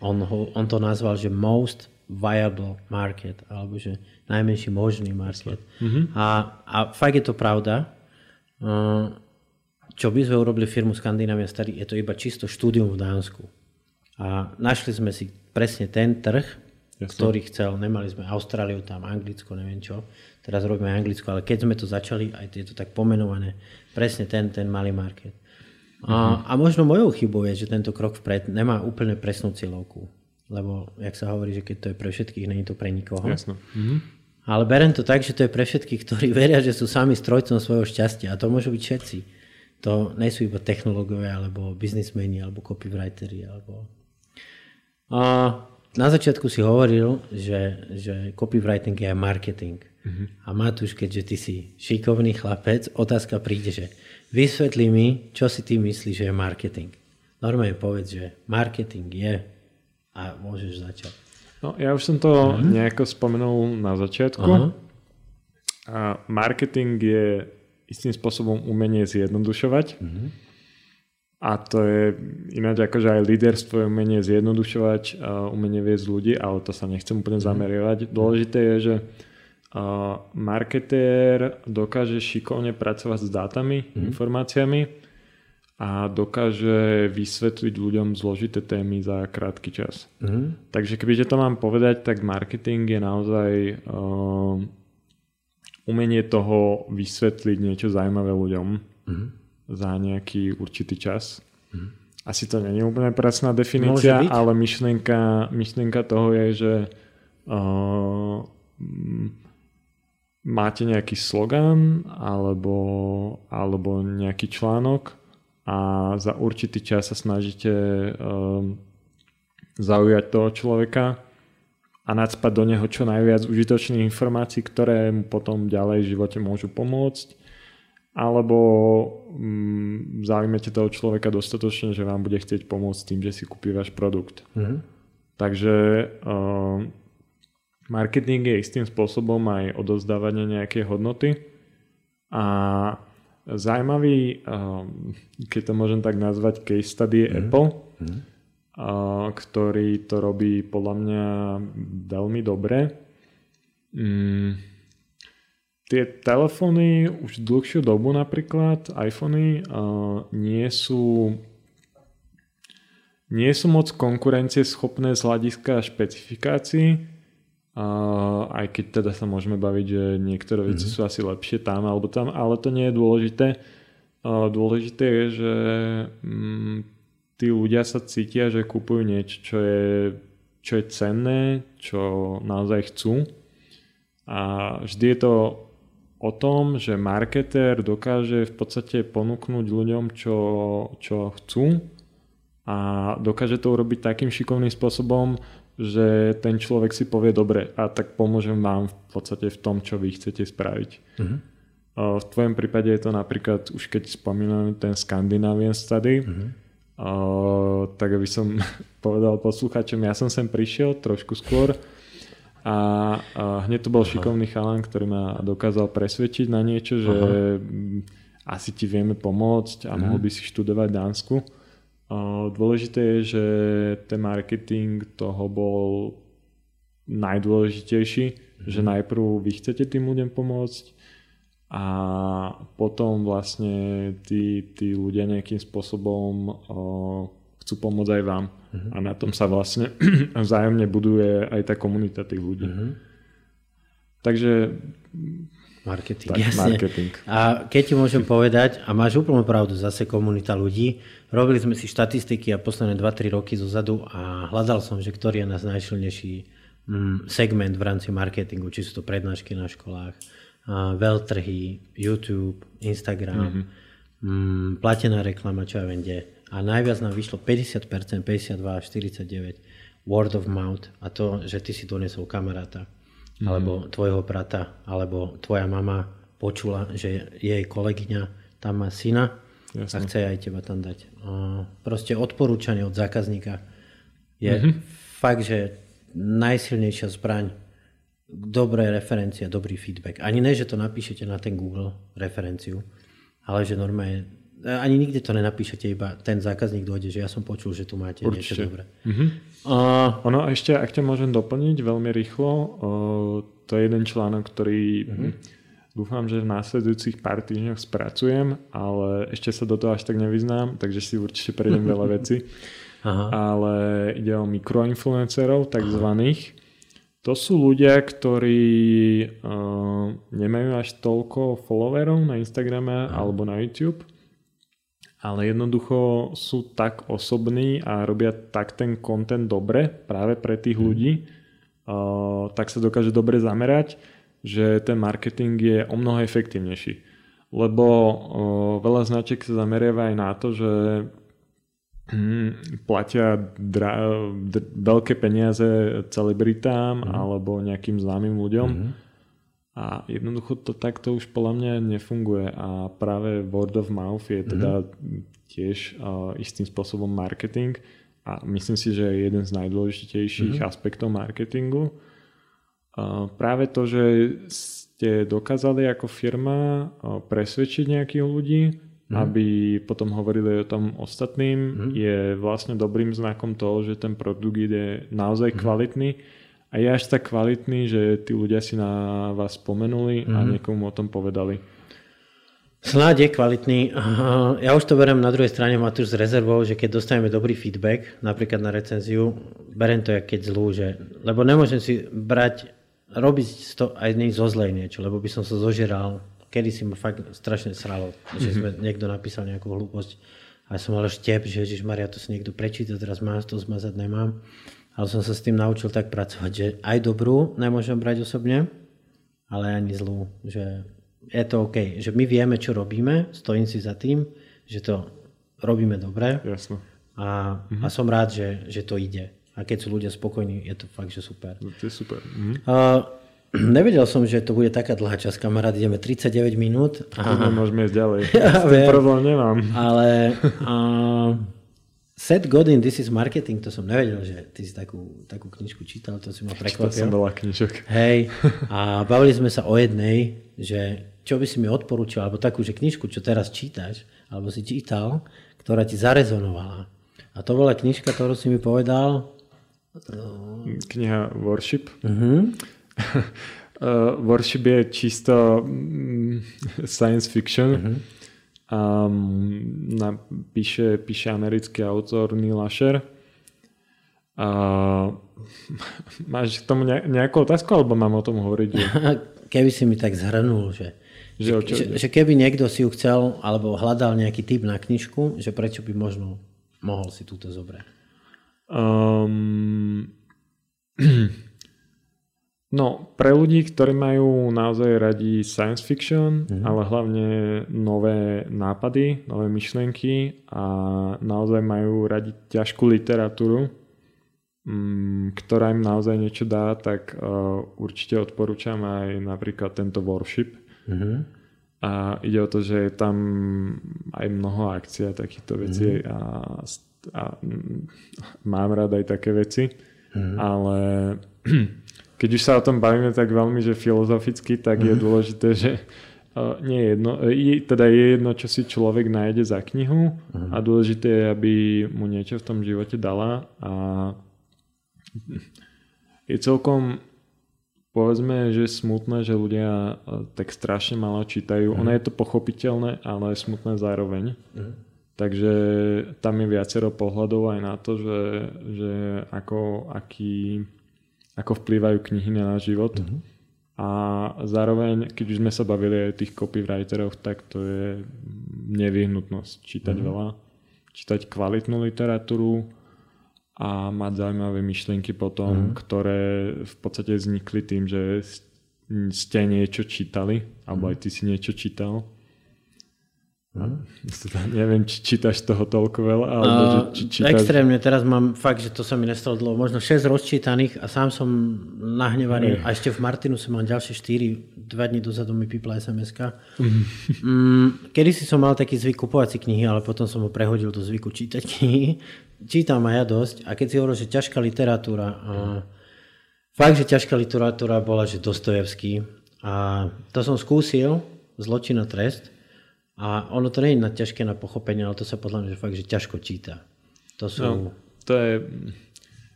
on, ho, on to nazval, že most viable market, alebo že najmenší možný market. Mm-hmm. A, a fakt je to pravda. Uh, čo by sme urobili firmu Skandinávia Starý, je to iba čisto štúdium v Dánsku. A našli sme si presne ten trh, Jasne. ktorý chcel. Nemali sme Austráliu tam, Anglicko, neviem čo. Teraz robíme Anglicko, ale keď sme to začali, aj je to tak pomenované, presne ten, ten malý market. A, mm-hmm. a možno mojou chybou je, že tento krok vpred nemá úplne presnú cieľovku lebo, jak sa hovorí, že keď to je pre všetkých, není to pre nikoho. Jasno. Mhm. Ale berem to tak, že to je pre všetkých, ktorí veria, že sú sami strojcom svojho šťastia. A to môžu byť všetci. To nie sú iba technológovia, alebo biznismeni, alebo copywriteri, alebo... A na začiatku si hovoril, že, že copywriting je aj marketing. Mm-hmm. A Matúš, keďže ty si šikovný chlapec, otázka príde, že vysvetli mi, čo si ty myslíš, že je marketing. Normálne povedz, že marketing je a môžeš začať. No, ja už som to uh-huh. nejako spomenul na začiatku. Uh-huh. A marketing je istým spôsobom umenie zjednodušovať. Uh-huh. A to je ináč akože aj líderstvo je umenie zjednodušovať, uh, umenie viesť ľudí, ale to sa nechcem úplne uh-huh. zameriavať. Dôležité je, že uh, marketér dokáže šikovne pracovať s dátami, uh-huh. informáciami a dokáže vysvetliť ľuďom zložité témy za krátky čas. Mm-hmm. Takže kebyže to mám povedať, tak marketing je naozaj uh, umenie toho vysvetliť niečo zaujímavé ľuďom mm-hmm. za nejaký určitý čas. Mm-hmm. Asi to nie je úplne presná definícia, ale myšlienka, myšlienka toho je, že uh, máte nejaký slogan alebo, alebo nejaký článok a za určitý čas sa snažíte um, zaujať toho človeka a nadspať do neho čo najviac užitočných informácií, ktoré mu potom ďalej v živote môžu pomôcť alebo mm, zaujmete toho človeka dostatočne, že vám bude chcieť pomôcť tým, že si kúpi váš produkt. Mm-hmm. Takže uh, marketing je istým spôsobom aj odozdávanie nejakej hodnoty a zaujímavý, uh, keď to môžem tak nazvať, case study je mm-hmm. Apple. Uh, ktorý to robí podľa mňa veľmi dobre. Mm, tie telefóny už dlhšiu dobu napríklad, iPhony, uh, nie sú nie sú moc konkurencieschopné z hľadiska špecifikácií, uh, aj keď teda sa môžeme baviť, že niektoré veci mm-hmm. sú asi lepšie tam alebo tam, ale to nie je dôležité. Uh, dôležité je, že um, tí ľudia sa cítia, že kúpujú niečo, čo je, čo je cenné, čo naozaj chcú. A vždy je to o tom, že marketér dokáže v podstate ponúknuť ľuďom, čo, čo chcú a dokáže to urobiť takým šikovným spôsobom, že ten človek si povie dobre a tak pomôžem vám v podstate v tom, čo vy chcete spraviť. Uh-huh. V tvojom prípade je to napríklad, už keď spomínam ten Scandinavian Study, uh-huh. uh, tak aby som povedal posluchačom, ja som sem prišiel trošku skôr, a, a hneď to bol Aha. šikovný chalan, ktorý ma dokázal presvedčiť na niečo, že Aha. asi ti vieme pomôcť a mhm. mohol by si študovať Dánsku. Dôležité je, že ten marketing toho bol najdôležitejší, mhm. že najprv vy chcete tým ľuďom pomôcť a potom vlastne tí, tí ľudia nejakým spôsobom chcú pomôcť aj vám. Uh-huh. A na tom sa vlastne vzájomne buduje aj tá komunita tých ľudí. Uh-huh. Takže Marketing, tak, jasne. Marketing. A keď ti môžem povedať, a máš úplnú pravdu, zase komunita ľudí, robili sme si štatistiky a posledné 2-3 roky zozadu a hľadal som, že ktorý je nás najsilnejší mm, segment v rámci marketingu, či sú to prednášky na školách, veľtrhy, YouTube, Instagram, mm-hmm. mm, platená reklama, čo ja viem, kde a najviac nám vyšlo 50%, 52 až 49 word of mouth a to, že ty si donesol kamaráta mm. alebo tvojho brata alebo tvoja mama počula, že jej kolegyňa tam má syna Jasne. a chce aj teba tam dať. Proste odporúčanie od zákazníka je mm-hmm. fakt, že najsilnejšia zbraň dobré referencie, dobrý feedback. Ani ne, že to napíšete na ten Google referenciu, ale že normálne ani nikde to nenapíšete, iba ten zákazník dojde, že ja som počul, že tu máte Určite. niečo dobré. Uh-huh. Uh, ono ešte, ak ťa môžem doplniť veľmi rýchlo, uh, to je jeden článok, ktorý uh-huh. Dúfam, že v následujúcich pár týždňoch spracujem, ale ešte sa do toho až tak nevyznám, takže si určite prejdem veľa veci. Aha. Ale ide o mikroinfluencerov, takzvaných. To sú ľudia, ktorí uh, nemajú až toľko followerov na Instagrame Aha. alebo na YouTube ale jednoducho sú tak osobní a robia tak ten content dobre práve pre tých mm. ľudí, uh, tak sa dokáže dobre zamerať, že ten marketing je o mnoho efektívnejší. Lebo uh, veľa značiek sa zameriava aj na to, že hm, platia dra- d- veľké peniaze celebritám mm. alebo nejakým známym ľuďom. Mm a jednoducho to takto už podľa mňa nefunguje a práve word of mouth je teda mm-hmm. tiež uh, istým spôsobom marketing a myslím si, že je jeden z najdôležitejších mm-hmm. aspektov marketingu. Práve to, že ste dokázali ako firma presvedčiť nejakých ľudí, mm-hmm. aby potom hovorili o tom ostatným, mm-hmm. je vlastne dobrým znakom toho, že ten produkt je naozaj mm-hmm. kvalitný a je až tak kvalitný, že tí ľudia si na vás spomenuli mm-hmm. a mhm. niekomu o tom povedali. Snáď je kvalitný. Ja už to berem na druhej strane Matúš s rezervou, že keď dostaneme dobrý feedback, napríklad na recenziu, berem to jak keď zlú, že, lebo nemôžem si brať, robiť to aj nej zo zlej niečo, lebo by som sa zožeral, kedy si ma fakt strašne sralo, že mm-hmm. sme, niekto napísal nejakú hlúposť a som mal štep, že Ježiš Maria, to si niekto prečíta, teraz mám to zmazať, nemám ale som sa s tým naučil tak pracovať, že aj dobrú nemôžem brať osobne, ale ani zlú, že je to OK, že my vieme, čo robíme, stojím si za tým, že to robíme dobre Jasne. A, mhm. a som rád, že, že to ide. A keď sú ľudia spokojní, je to fakt, že super. No, to je super. Mhm. Uh, nevedel som, že to bude taká dlhá časť, kamarát. Ideme 39 minút. Aha. Môžeme ísť ďalej. Ja, problém nemám. Ale uh, Seth Godin, This is Marketing, to som nevedel, že ty si takú, takú knižku čítal, to si ma prekvapil. Čítal som veľa knižok. Hej, a bavili sme sa o jednej, že čo by si mi odporúčal, alebo takú, že knižku, čo teraz čítaš, alebo si čítal, ktorá ti zarezonovala. A to bola knižka, ktorú si mi povedal, Kniha Worship. Uh-huh. uh, Worship je čisto um, science fiction. Uh-huh. Um, na, píše, píše americký autor Neil Asher. Uh, máš k tomu nejakú otázku, alebo mám o tom hovoriť? Že... Keby si mi tak zhrnul, že, že, že, že keby niekto si ju chcel, alebo hľadal nejaký typ na knižku, že prečo by možno mohol si túto zobrať? Um, no, pre ľudí, ktorí majú naozaj radi science fiction, mm-hmm. ale hlavne nové nápady, nové myšlienky a naozaj majú radi ťažkú literatúru, um, ktorá im naozaj niečo dá, tak uh, určite odporúčam aj napríklad tento Worship. Mm-hmm. A ide o to, že je tam aj mnoho akcií a takýchto vecí mm-hmm. a a mám rád aj také veci, mm. ale keď už sa o tom bavíme tak veľmi, že filozoficky, tak mm. je mhm. dôležité, že uh, nie je jedno, je, teda je jedno, čo si človek nájde za knihu mm. a dôležité je, aby mu niečo v tom živote dala a je celkom povedzme, že smutné, že ľudia tak strašne malo čítajú. Mm. Ono je to pochopiteľné, ale je smutné zároveň. Mm Takže tam je viacero pohľadov aj na to, že, že ako, aký, ako vplývajú knihy na náš život. Mm-hmm. A zároveň, keď už sme sa bavili aj o tých copywriteroch, tak to je nevyhnutnosť čítať mm-hmm. veľa, čítať kvalitnú literatúru a mať zaujímavé myšlienky potom, mm-hmm. ktoré v podstate vznikli tým, že ste niečo čítali, alebo mm-hmm. aj ty si niečo čítal Hm? Neviem, či čítaš toho toľko veľa, alebo uh, či čítaš... Extrémne, teraz mám fakt, že to sa mi nestalo dlho, možno 6 rozčítaných a sám som nahnevaný a ešte v Martinu som mal ďalšie 4, dva dní dozadu mi pípla SMS-ka. mm, kedy si som mal taký zvyk kupovať si knihy, ale potom som ho prehodil do zvyku čítať knihy. Čítam aj ja dosť a keď si hovoril, že ťažká literatúra, a fakt, že ťažká literatúra bola, že Dostojevský a to som skúsil, Zločin a trest, a ono to je na ťažké na pochopenie, ale to sa podľa mňa že fakt, že ťažko číta. To sú... No, to je...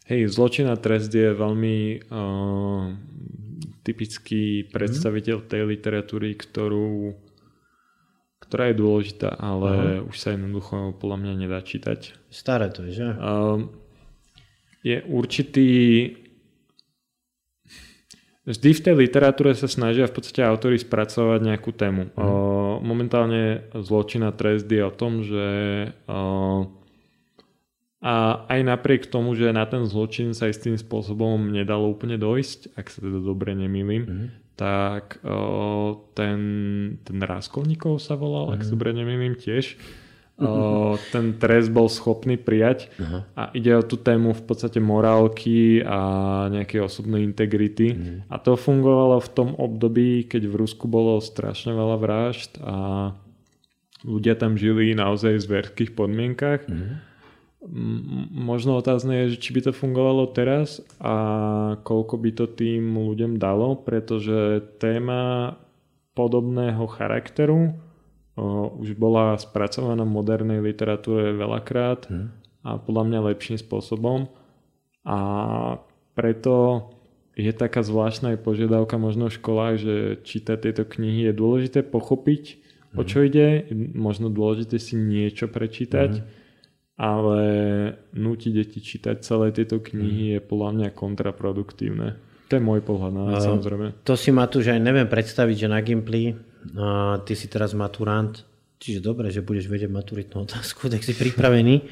Hej, zločin a trest je veľmi uh, typický predstaviteľ tej literatúry, ktorú, ktorá je dôležitá, ale uh-huh. už sa jednoducho podľa mňa nedá čítať. Staré to je, že? Uh, je určitý Vždy v tej literatúre sa snažia v podstate autory spracovať nejakú tému. Mm. O, momentálne zločin a trest je o tom, že o, a aj napriek tomu, že na ten zločin sa istým spôsobom nedalo úplne dojsť, ak sa teda dobre nemýlim, mm. tak o, ten, ten Ráskolníkov sa volal, mm. ak sa mhm. dobre nemýlim tiež, o, ten trest bol schopný prijať uh-huh. a ide o tú tému v podstate morálky a nejakej osobnej integrity uh-huh. a to fungovalo v tom období, keď v Rusku bolo strašne veľa vražd a ľudia tam žili naozaj v zverských podmienkach. Uh-huh. Možno otázne je, že či by to fungovalo teraz a koľko by to tým ľuďom dalo, pretože téma podobného charakteru už bola spracovaná v modernej literatúre veľakrát hmm. a podľa mňa lepším spôsobom a preto je taká zvláštna požiadavka možno v školách, že čítať tieto knihy je dôležité pochopiť, hmm. o čo ide, možno dôležité si niečo prečítať, hmm. ale nútiť deti čítať celé tieto knihy hmm. je podľa mňa kontraproduktívne. To je môj pohľad na uh, samozrejme. To si ma tu, že aj neviem predstaviť, že na Gimply a ty si teraz maturant, čiže dobre, že budeš vedieť maturitnú otázku, tak si pripravený.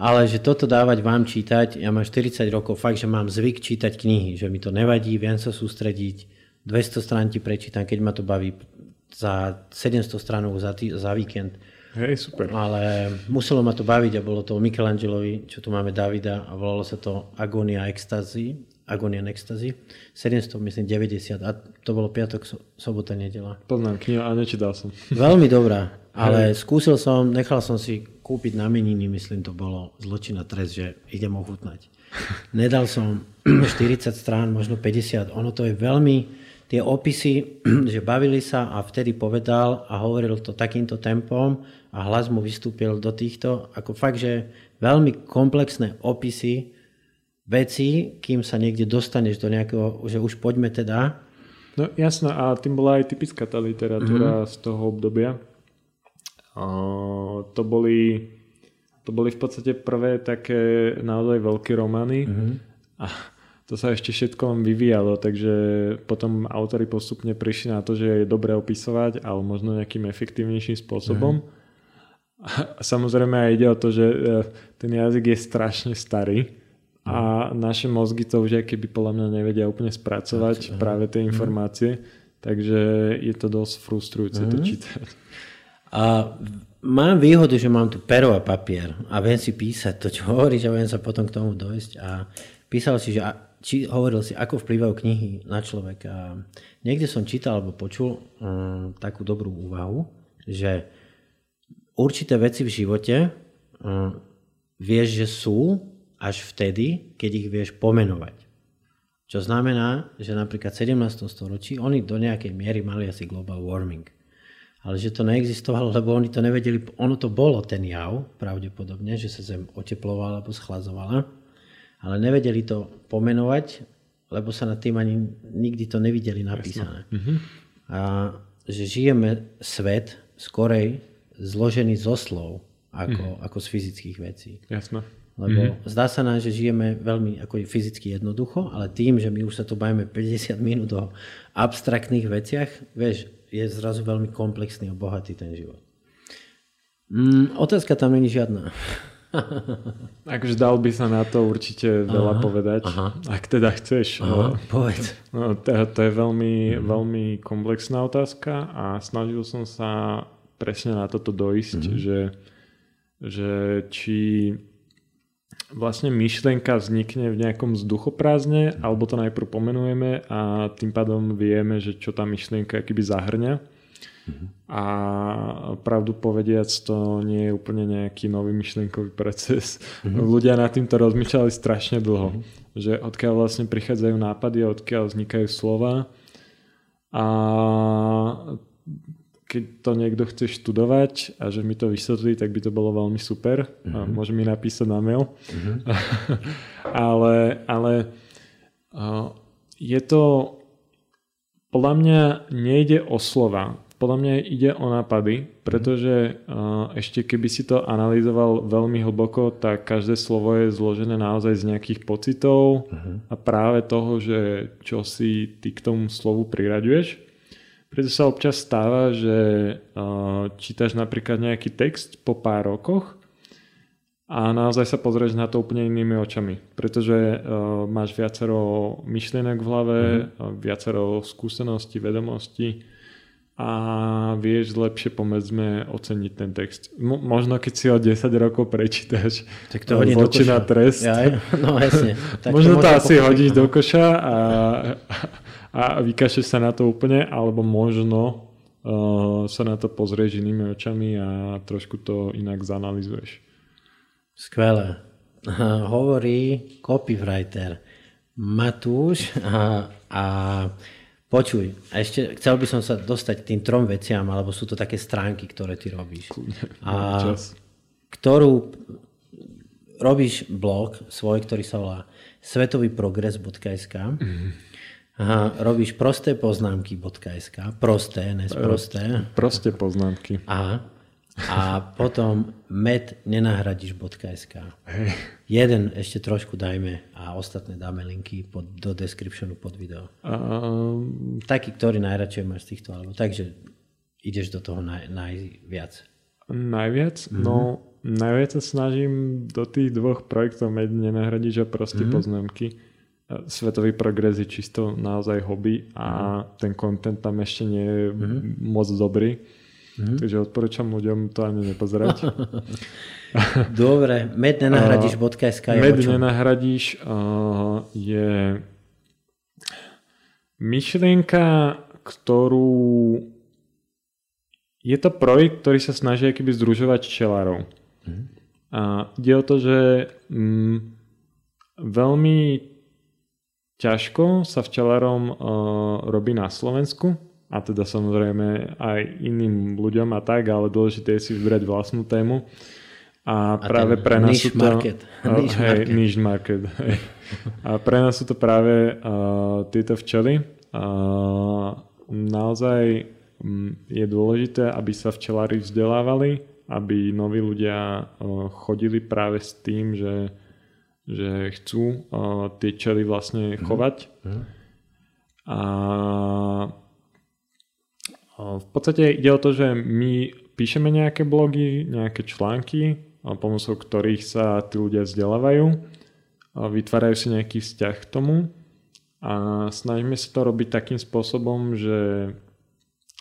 Ale že toto dávať vám čítať, ja mám 40 rokov, fakt, že mám zvyk čítať knihy, že mi to nevadí, viem sa sústrediť, 200 strán ti prečítam, keď ma to baví za 700 stránov za, tý, za víkend. Hej, super. Ale muselo ma to baviť a bolo to o Michelangelovi, čo tu máme Davida a volalo sa to Agonia Ecstasy, Agonia Ecstasy, 700, myslím, 90 a to bolo piatok, so, sobota, nedela. Poznám knihu a nečítal som. Veľmi dobrá, ale Hej. skúsil som, nechal som si kúpiť na meniny, myslím, to bolo zločina trest, že idem ochutnať. Nedal som 40 strán, možno 50. Ono to je veľmi, tie opisy, že bavili sa a vtedy povedal a hovoril to takýmto tempom a hlas mu vystúpil do týchto, ako fakt, že veľmi komplexné opisy veci, kým sa niekde dostaneš do nejakého, že už poďme teda. No jasno, a tým bola aj typická tá literatúra mm-hmm. z toho obdobia. Uh, to boli to boli v podstate prvé také naozaj veľké romány mm-hmm. a to sa ešte všetko len vyvíjalo, takže potom autory postupne prišli na to, že je dobré opisovať, ale možno nejakým efektívnejším spôsobom. Mm-hmm. A samozrejme aj ide o to, že e, ten jazyk je strašne starý a naše mozgy to už keby podľa mňa nevedia úplne spracovať práve tie mhm. informácie, takže je to dosť frustrujúce to mhm. čítať. A mám výhodu, že mám tu pero a papier a viem si písať to, čo hovoríš a viem sa potom k tomu dojsť a písal si, že či, hovoril si, ako vplyvajú knihy na človeka. Niekde som čítal alebo počul um, takú dobrú úvahu, že určité veci v živote um, vieš, že sú až vtedy, keď ich vieš pomenovať. Čo znamená, že napríklad v 17. storočí oni do nejakej miery mali asi global warming ale že to neexistovalo, lebo oni to nevedeli, ono to bolo ten jav, pravdepodobne, že sa Zem oteplovala alebo schlazovala, ale nevedeli to pomenovať, lebo sa nad tým ani nikdy to nevideli napísané. Mm-hmm. A že žijeme svet skorej zložený zo slov, ako, mm-hmm. ako z fyzických vecí. Jasné. Lebo mm-hmm. zdá sa nám, že žijeme veľmi ako fyzicky jednoducho, ale tým, že my už sa tu bavíme 50 minút o abstraktných veciach, vieš, je zrazu veľmi komplexný a bohatý ten život. Mm, otázka tam není žiadna. Akože dal by sa na to určite veľa aha, povedať. Aha. Ak teda chceš. Aha, no, povedz. No, to, to je veľmi, mm. veľmi komplexná otázka a snažil som sa presne na toto dojsť, mm. že, že či vlastne myšlienka vznikne v nejakom vzduchoprázdne, alebo to najprv pomenujeme a tým pádom vieme, že čo tá myšlienka akýby zahrňa. Mm-hmm. A pravdu povediac, to nie je úplne nejaký nový myšlienkový proces. Mm-hmm. Ľudia nad týmto rozmýšľali strašne dlho. Mm-hmm. Že odkiaľ vlastne prichádzajú nápady a odkiaľ vznikajú slova. A keď to niekto chce študovať a že mi to vysvetlí, tak by to bolo veľmi super. Mm-hmm. A mhm. môže mi napísať na mail. Mm-hmm. ale ale uh, je to... Podľa mňa nejde o slova. Podľa mňa ide o nápady, pretože uh, ešte keby si to analyzoval veľmi hlboko, tak každé slovo je zložené naozaj z nejakých pocitov uh-huh. a práve toho, že čo si ty k tomu slovu priraďuješ. Preto sa občas stáva, že uh, čítaš napríklad nejaký text po pár rokoch a naozaj sa pozrieš na to úplne inými očami, pretože uh, máš viacero myšlienok v hlave, mm-hmm. viacero skúseností, vedomostí a vieš lepšie pomedzme oceniť ten text. Mo- možno keď si ho 10 rokov prečítaš tak to hodí koša. trest. Ja, no jasne. Tak možno to, to asi hodíš do koša a, a vykašeš sa na to úplne, alebo možno uh, sa na to pozrieš inými očami a trošku to inak zanalizuješ. Skvelé. Hovorí copywriter Matúš a, a počuj, a ešte chcel by som sa dostať k tým trom veciam, alebo sú to také stránky, ktoré ty robíš. A, ktorú robíš blog svoj, ktorý sa volá svetovýprogres.sk mm Aha, robíš prosté poznámky.sk, prosté, nesprosté. Prosté poznámky. Aha. A potom med nenahradíš.sk. Hey. Jeden ešte trošku dajme a ostatné dáme linky pod, do descriptionu pod video. Um... Taký, ktorý najradšej máš z týchto alebo takže ideš do toho naj, najviac. Najviac? Mm-hmm. No najviac sa snažím do tých dvoch projektov med nenahradíš a prosté mm-hmm. poznámky svetový progres je čisto naozaj hobby a mm. ten content tam ešte nie je mm. moc dobrý. mm-hmm. takže odporúčam ľuďom to ani nepozerať. Dobre, med nenahradíš.sk je Med nenahradíš uh, je myšlienka, ktorú je to projekt, ktorý sa snaží akýby združovať včelárov. Mm. A ide o to, že mm, veľmi ťažko sa včelárom uh, robí na Slovensku a teda samozrejme aj iným ľuďom a tak, ale dôležité je si vybrať vlastnú tému. A, a práve pre nás sú to... Market. Uh, niche hej, market. Niche market hej. A pre nás sú to práve uh, tieto včely. Uh, naozaj um, je dôležité, aby sa včelári vzdelávali, aby noví ľudia uh, chodili práve s tým, že že chcú uh, tie čely vlastne mhm. chovať. Mm-hmm. A v podstate ide o to, že my píšeme nejaké blogy, nejaké články, pomocou ktorých sa tí ľudia vzdelávajú, vytvárajú si nejaký vzťah k tomu a snažíme sa to robiť takým spôsobom, že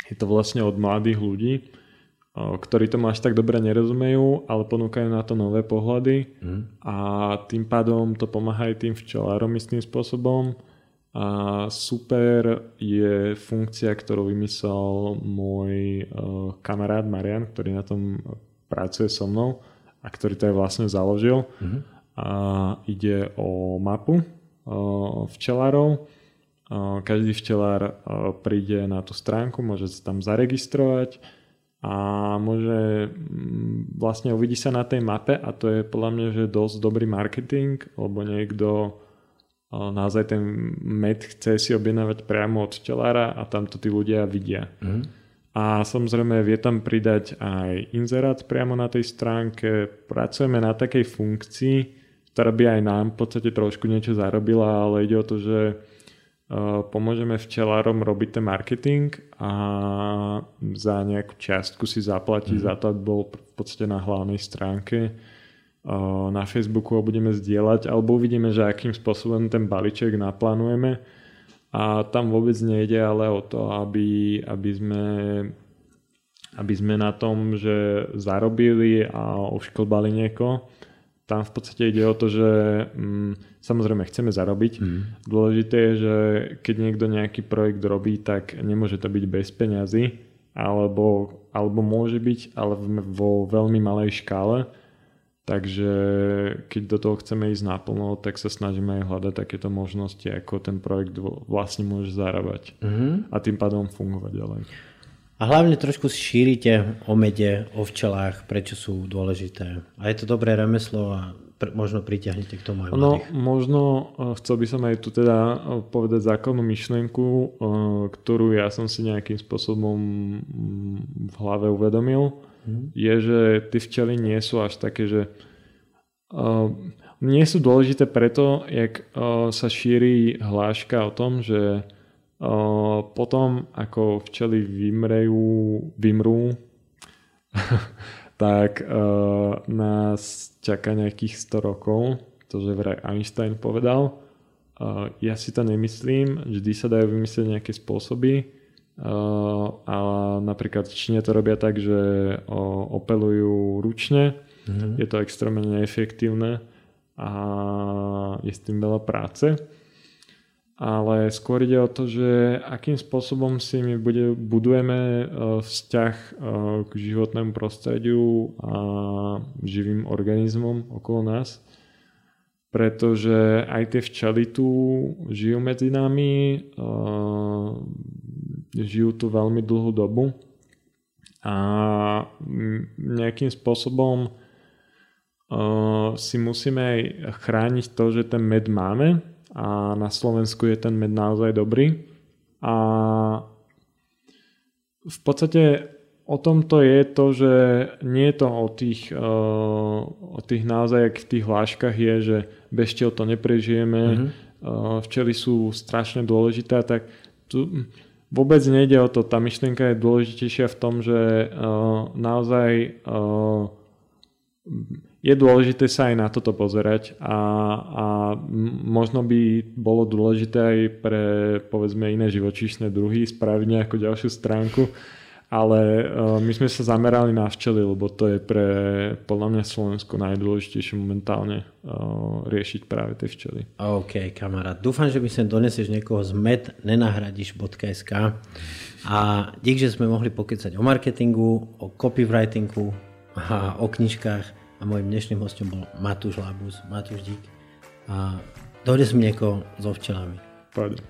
je to vlastne od mladých ľudí, ktorí tomu až tak dobre nerozumejú, ale ponúkajú na to nové pohľady mm. a tým pádom to pomáha aj tým včelárom istým spôsobom. A super je funkcia, ktorú vymyslel môj kamarát Marian, ktorý na tom pracuje so mnou a ktorý to aj vlastne založil. Mm. A ide o mapu včelárov. Každý včelár príde na tú stránku, môže sa tam zaregistrovať a môže mm, vlastne uvidí sa na tej mape a to je podľa mňa, že dosť dobrý marketing, lebo niekto naozaj ten med chce si objednávať priamo od vtelára a tam to tí ľudia vidia. Mm. A samozrejme vie tam pridať aj inzerát priamo na tej stránke. Pracujeme na takej funkcii, ktorá by aj nám v podstate trošku niečo zarobila, ale ide o to, že pomôžeme včelárom robiť ten marketing a za nejakú čiastku si zaplatí mm. za to, aby bol v podstate na hlavnej stránke. Eh, na Facebooku ho budeme zdieľať alebo uvidíme, že akým spôsobom ten balíček naplánujeme. A tam vôbec nejde ale o to, aby, aby, sme, aby sme na tom, že zarobili a ošklbali niekoho, tam v podstate ide o to, že mm, samozrejme chceme zarobiť. Mm. Dôležité je, že keď niekto nejaký projekt robí, tak nemôže to byť bez peňazí, alebo, alebo môže byť, ale vo veľmi malej škále. Takže keď do toho chceme ísť naplno, tak sa snažíme aj hľadať takéto možnosti, ako ten projekt vlastne môže zarábať mm. a tým pádom fungovať ďalej. A hlavne trošku šírite o mede, o včelách, prečo sú dôležité. A je to dobré remeslo a pr- možno pritiahnete k tomu aj No, možno uh, chcel by som aj tu teda uh, povedať základnú myšlienku, uh, ktorú ja som si nejakým spôsobom mm, v hlave uvedomil, mm. je, že tie včely nie sú až také, že nie sú dôležité preto, jak sa šíri hláška o tom, že potom, ako včely vymrejú, vymrú, tak nás čaká nejakých 100 rokov, to že vraj Einstein povedal. Ja si to nemyslím, vždy sa dajú vymyslieť nejaké spôsoby, a napríklad v Číne to robia tak, že opelujú ručne, mm-hmm. je to extrémne neefektívne a je s tým veľa práce ale skôr ide o to, že akým spôsobom si my bude, budujeme e, vzťah e, k životnému prostrediu a živým organizmom okolo nás. Pretože aj tie včely tu žijú medzi nami, e, žijú tu veľmi dlhú dobu a nejakým spôsobom si musíme aj chrániť to, že ten med máme, a na Slovensku je ten med naozaj dobrý. A v podstate o tomto je to, že nie je to o tých, uh, o tých naozaj, v tých hláškach je, že bez čeho to neprežijeme, mm-hmm. včely sú strašne dôležité, tak tu vôbec nejde o to. Tá myšlienka je dôležitejšia v tom, že uh, naozaj je dôležité sa aj na toto pozerať a, a možno by bolo dôležité aj pre povedzme iné živočíšne druhy spraviť nejakú ďalšiu stránku ale uh, my sme sa zamerali na včely, lebo to je pre podľa mňa Slovensko najdôležitejšie momentálne uh, riešiť práve tie včely. OK, kamarát. Dúfam, že mi sem donesieš niekoho z mednenahradíš.sk a dík, že sme mohli pokecať o marketingu, o copywritingu a o knižkách a môjim dnešným hostom bol Matúš Labus, Matúš Dík a dohodli sme niekoho so včelami. Pardon.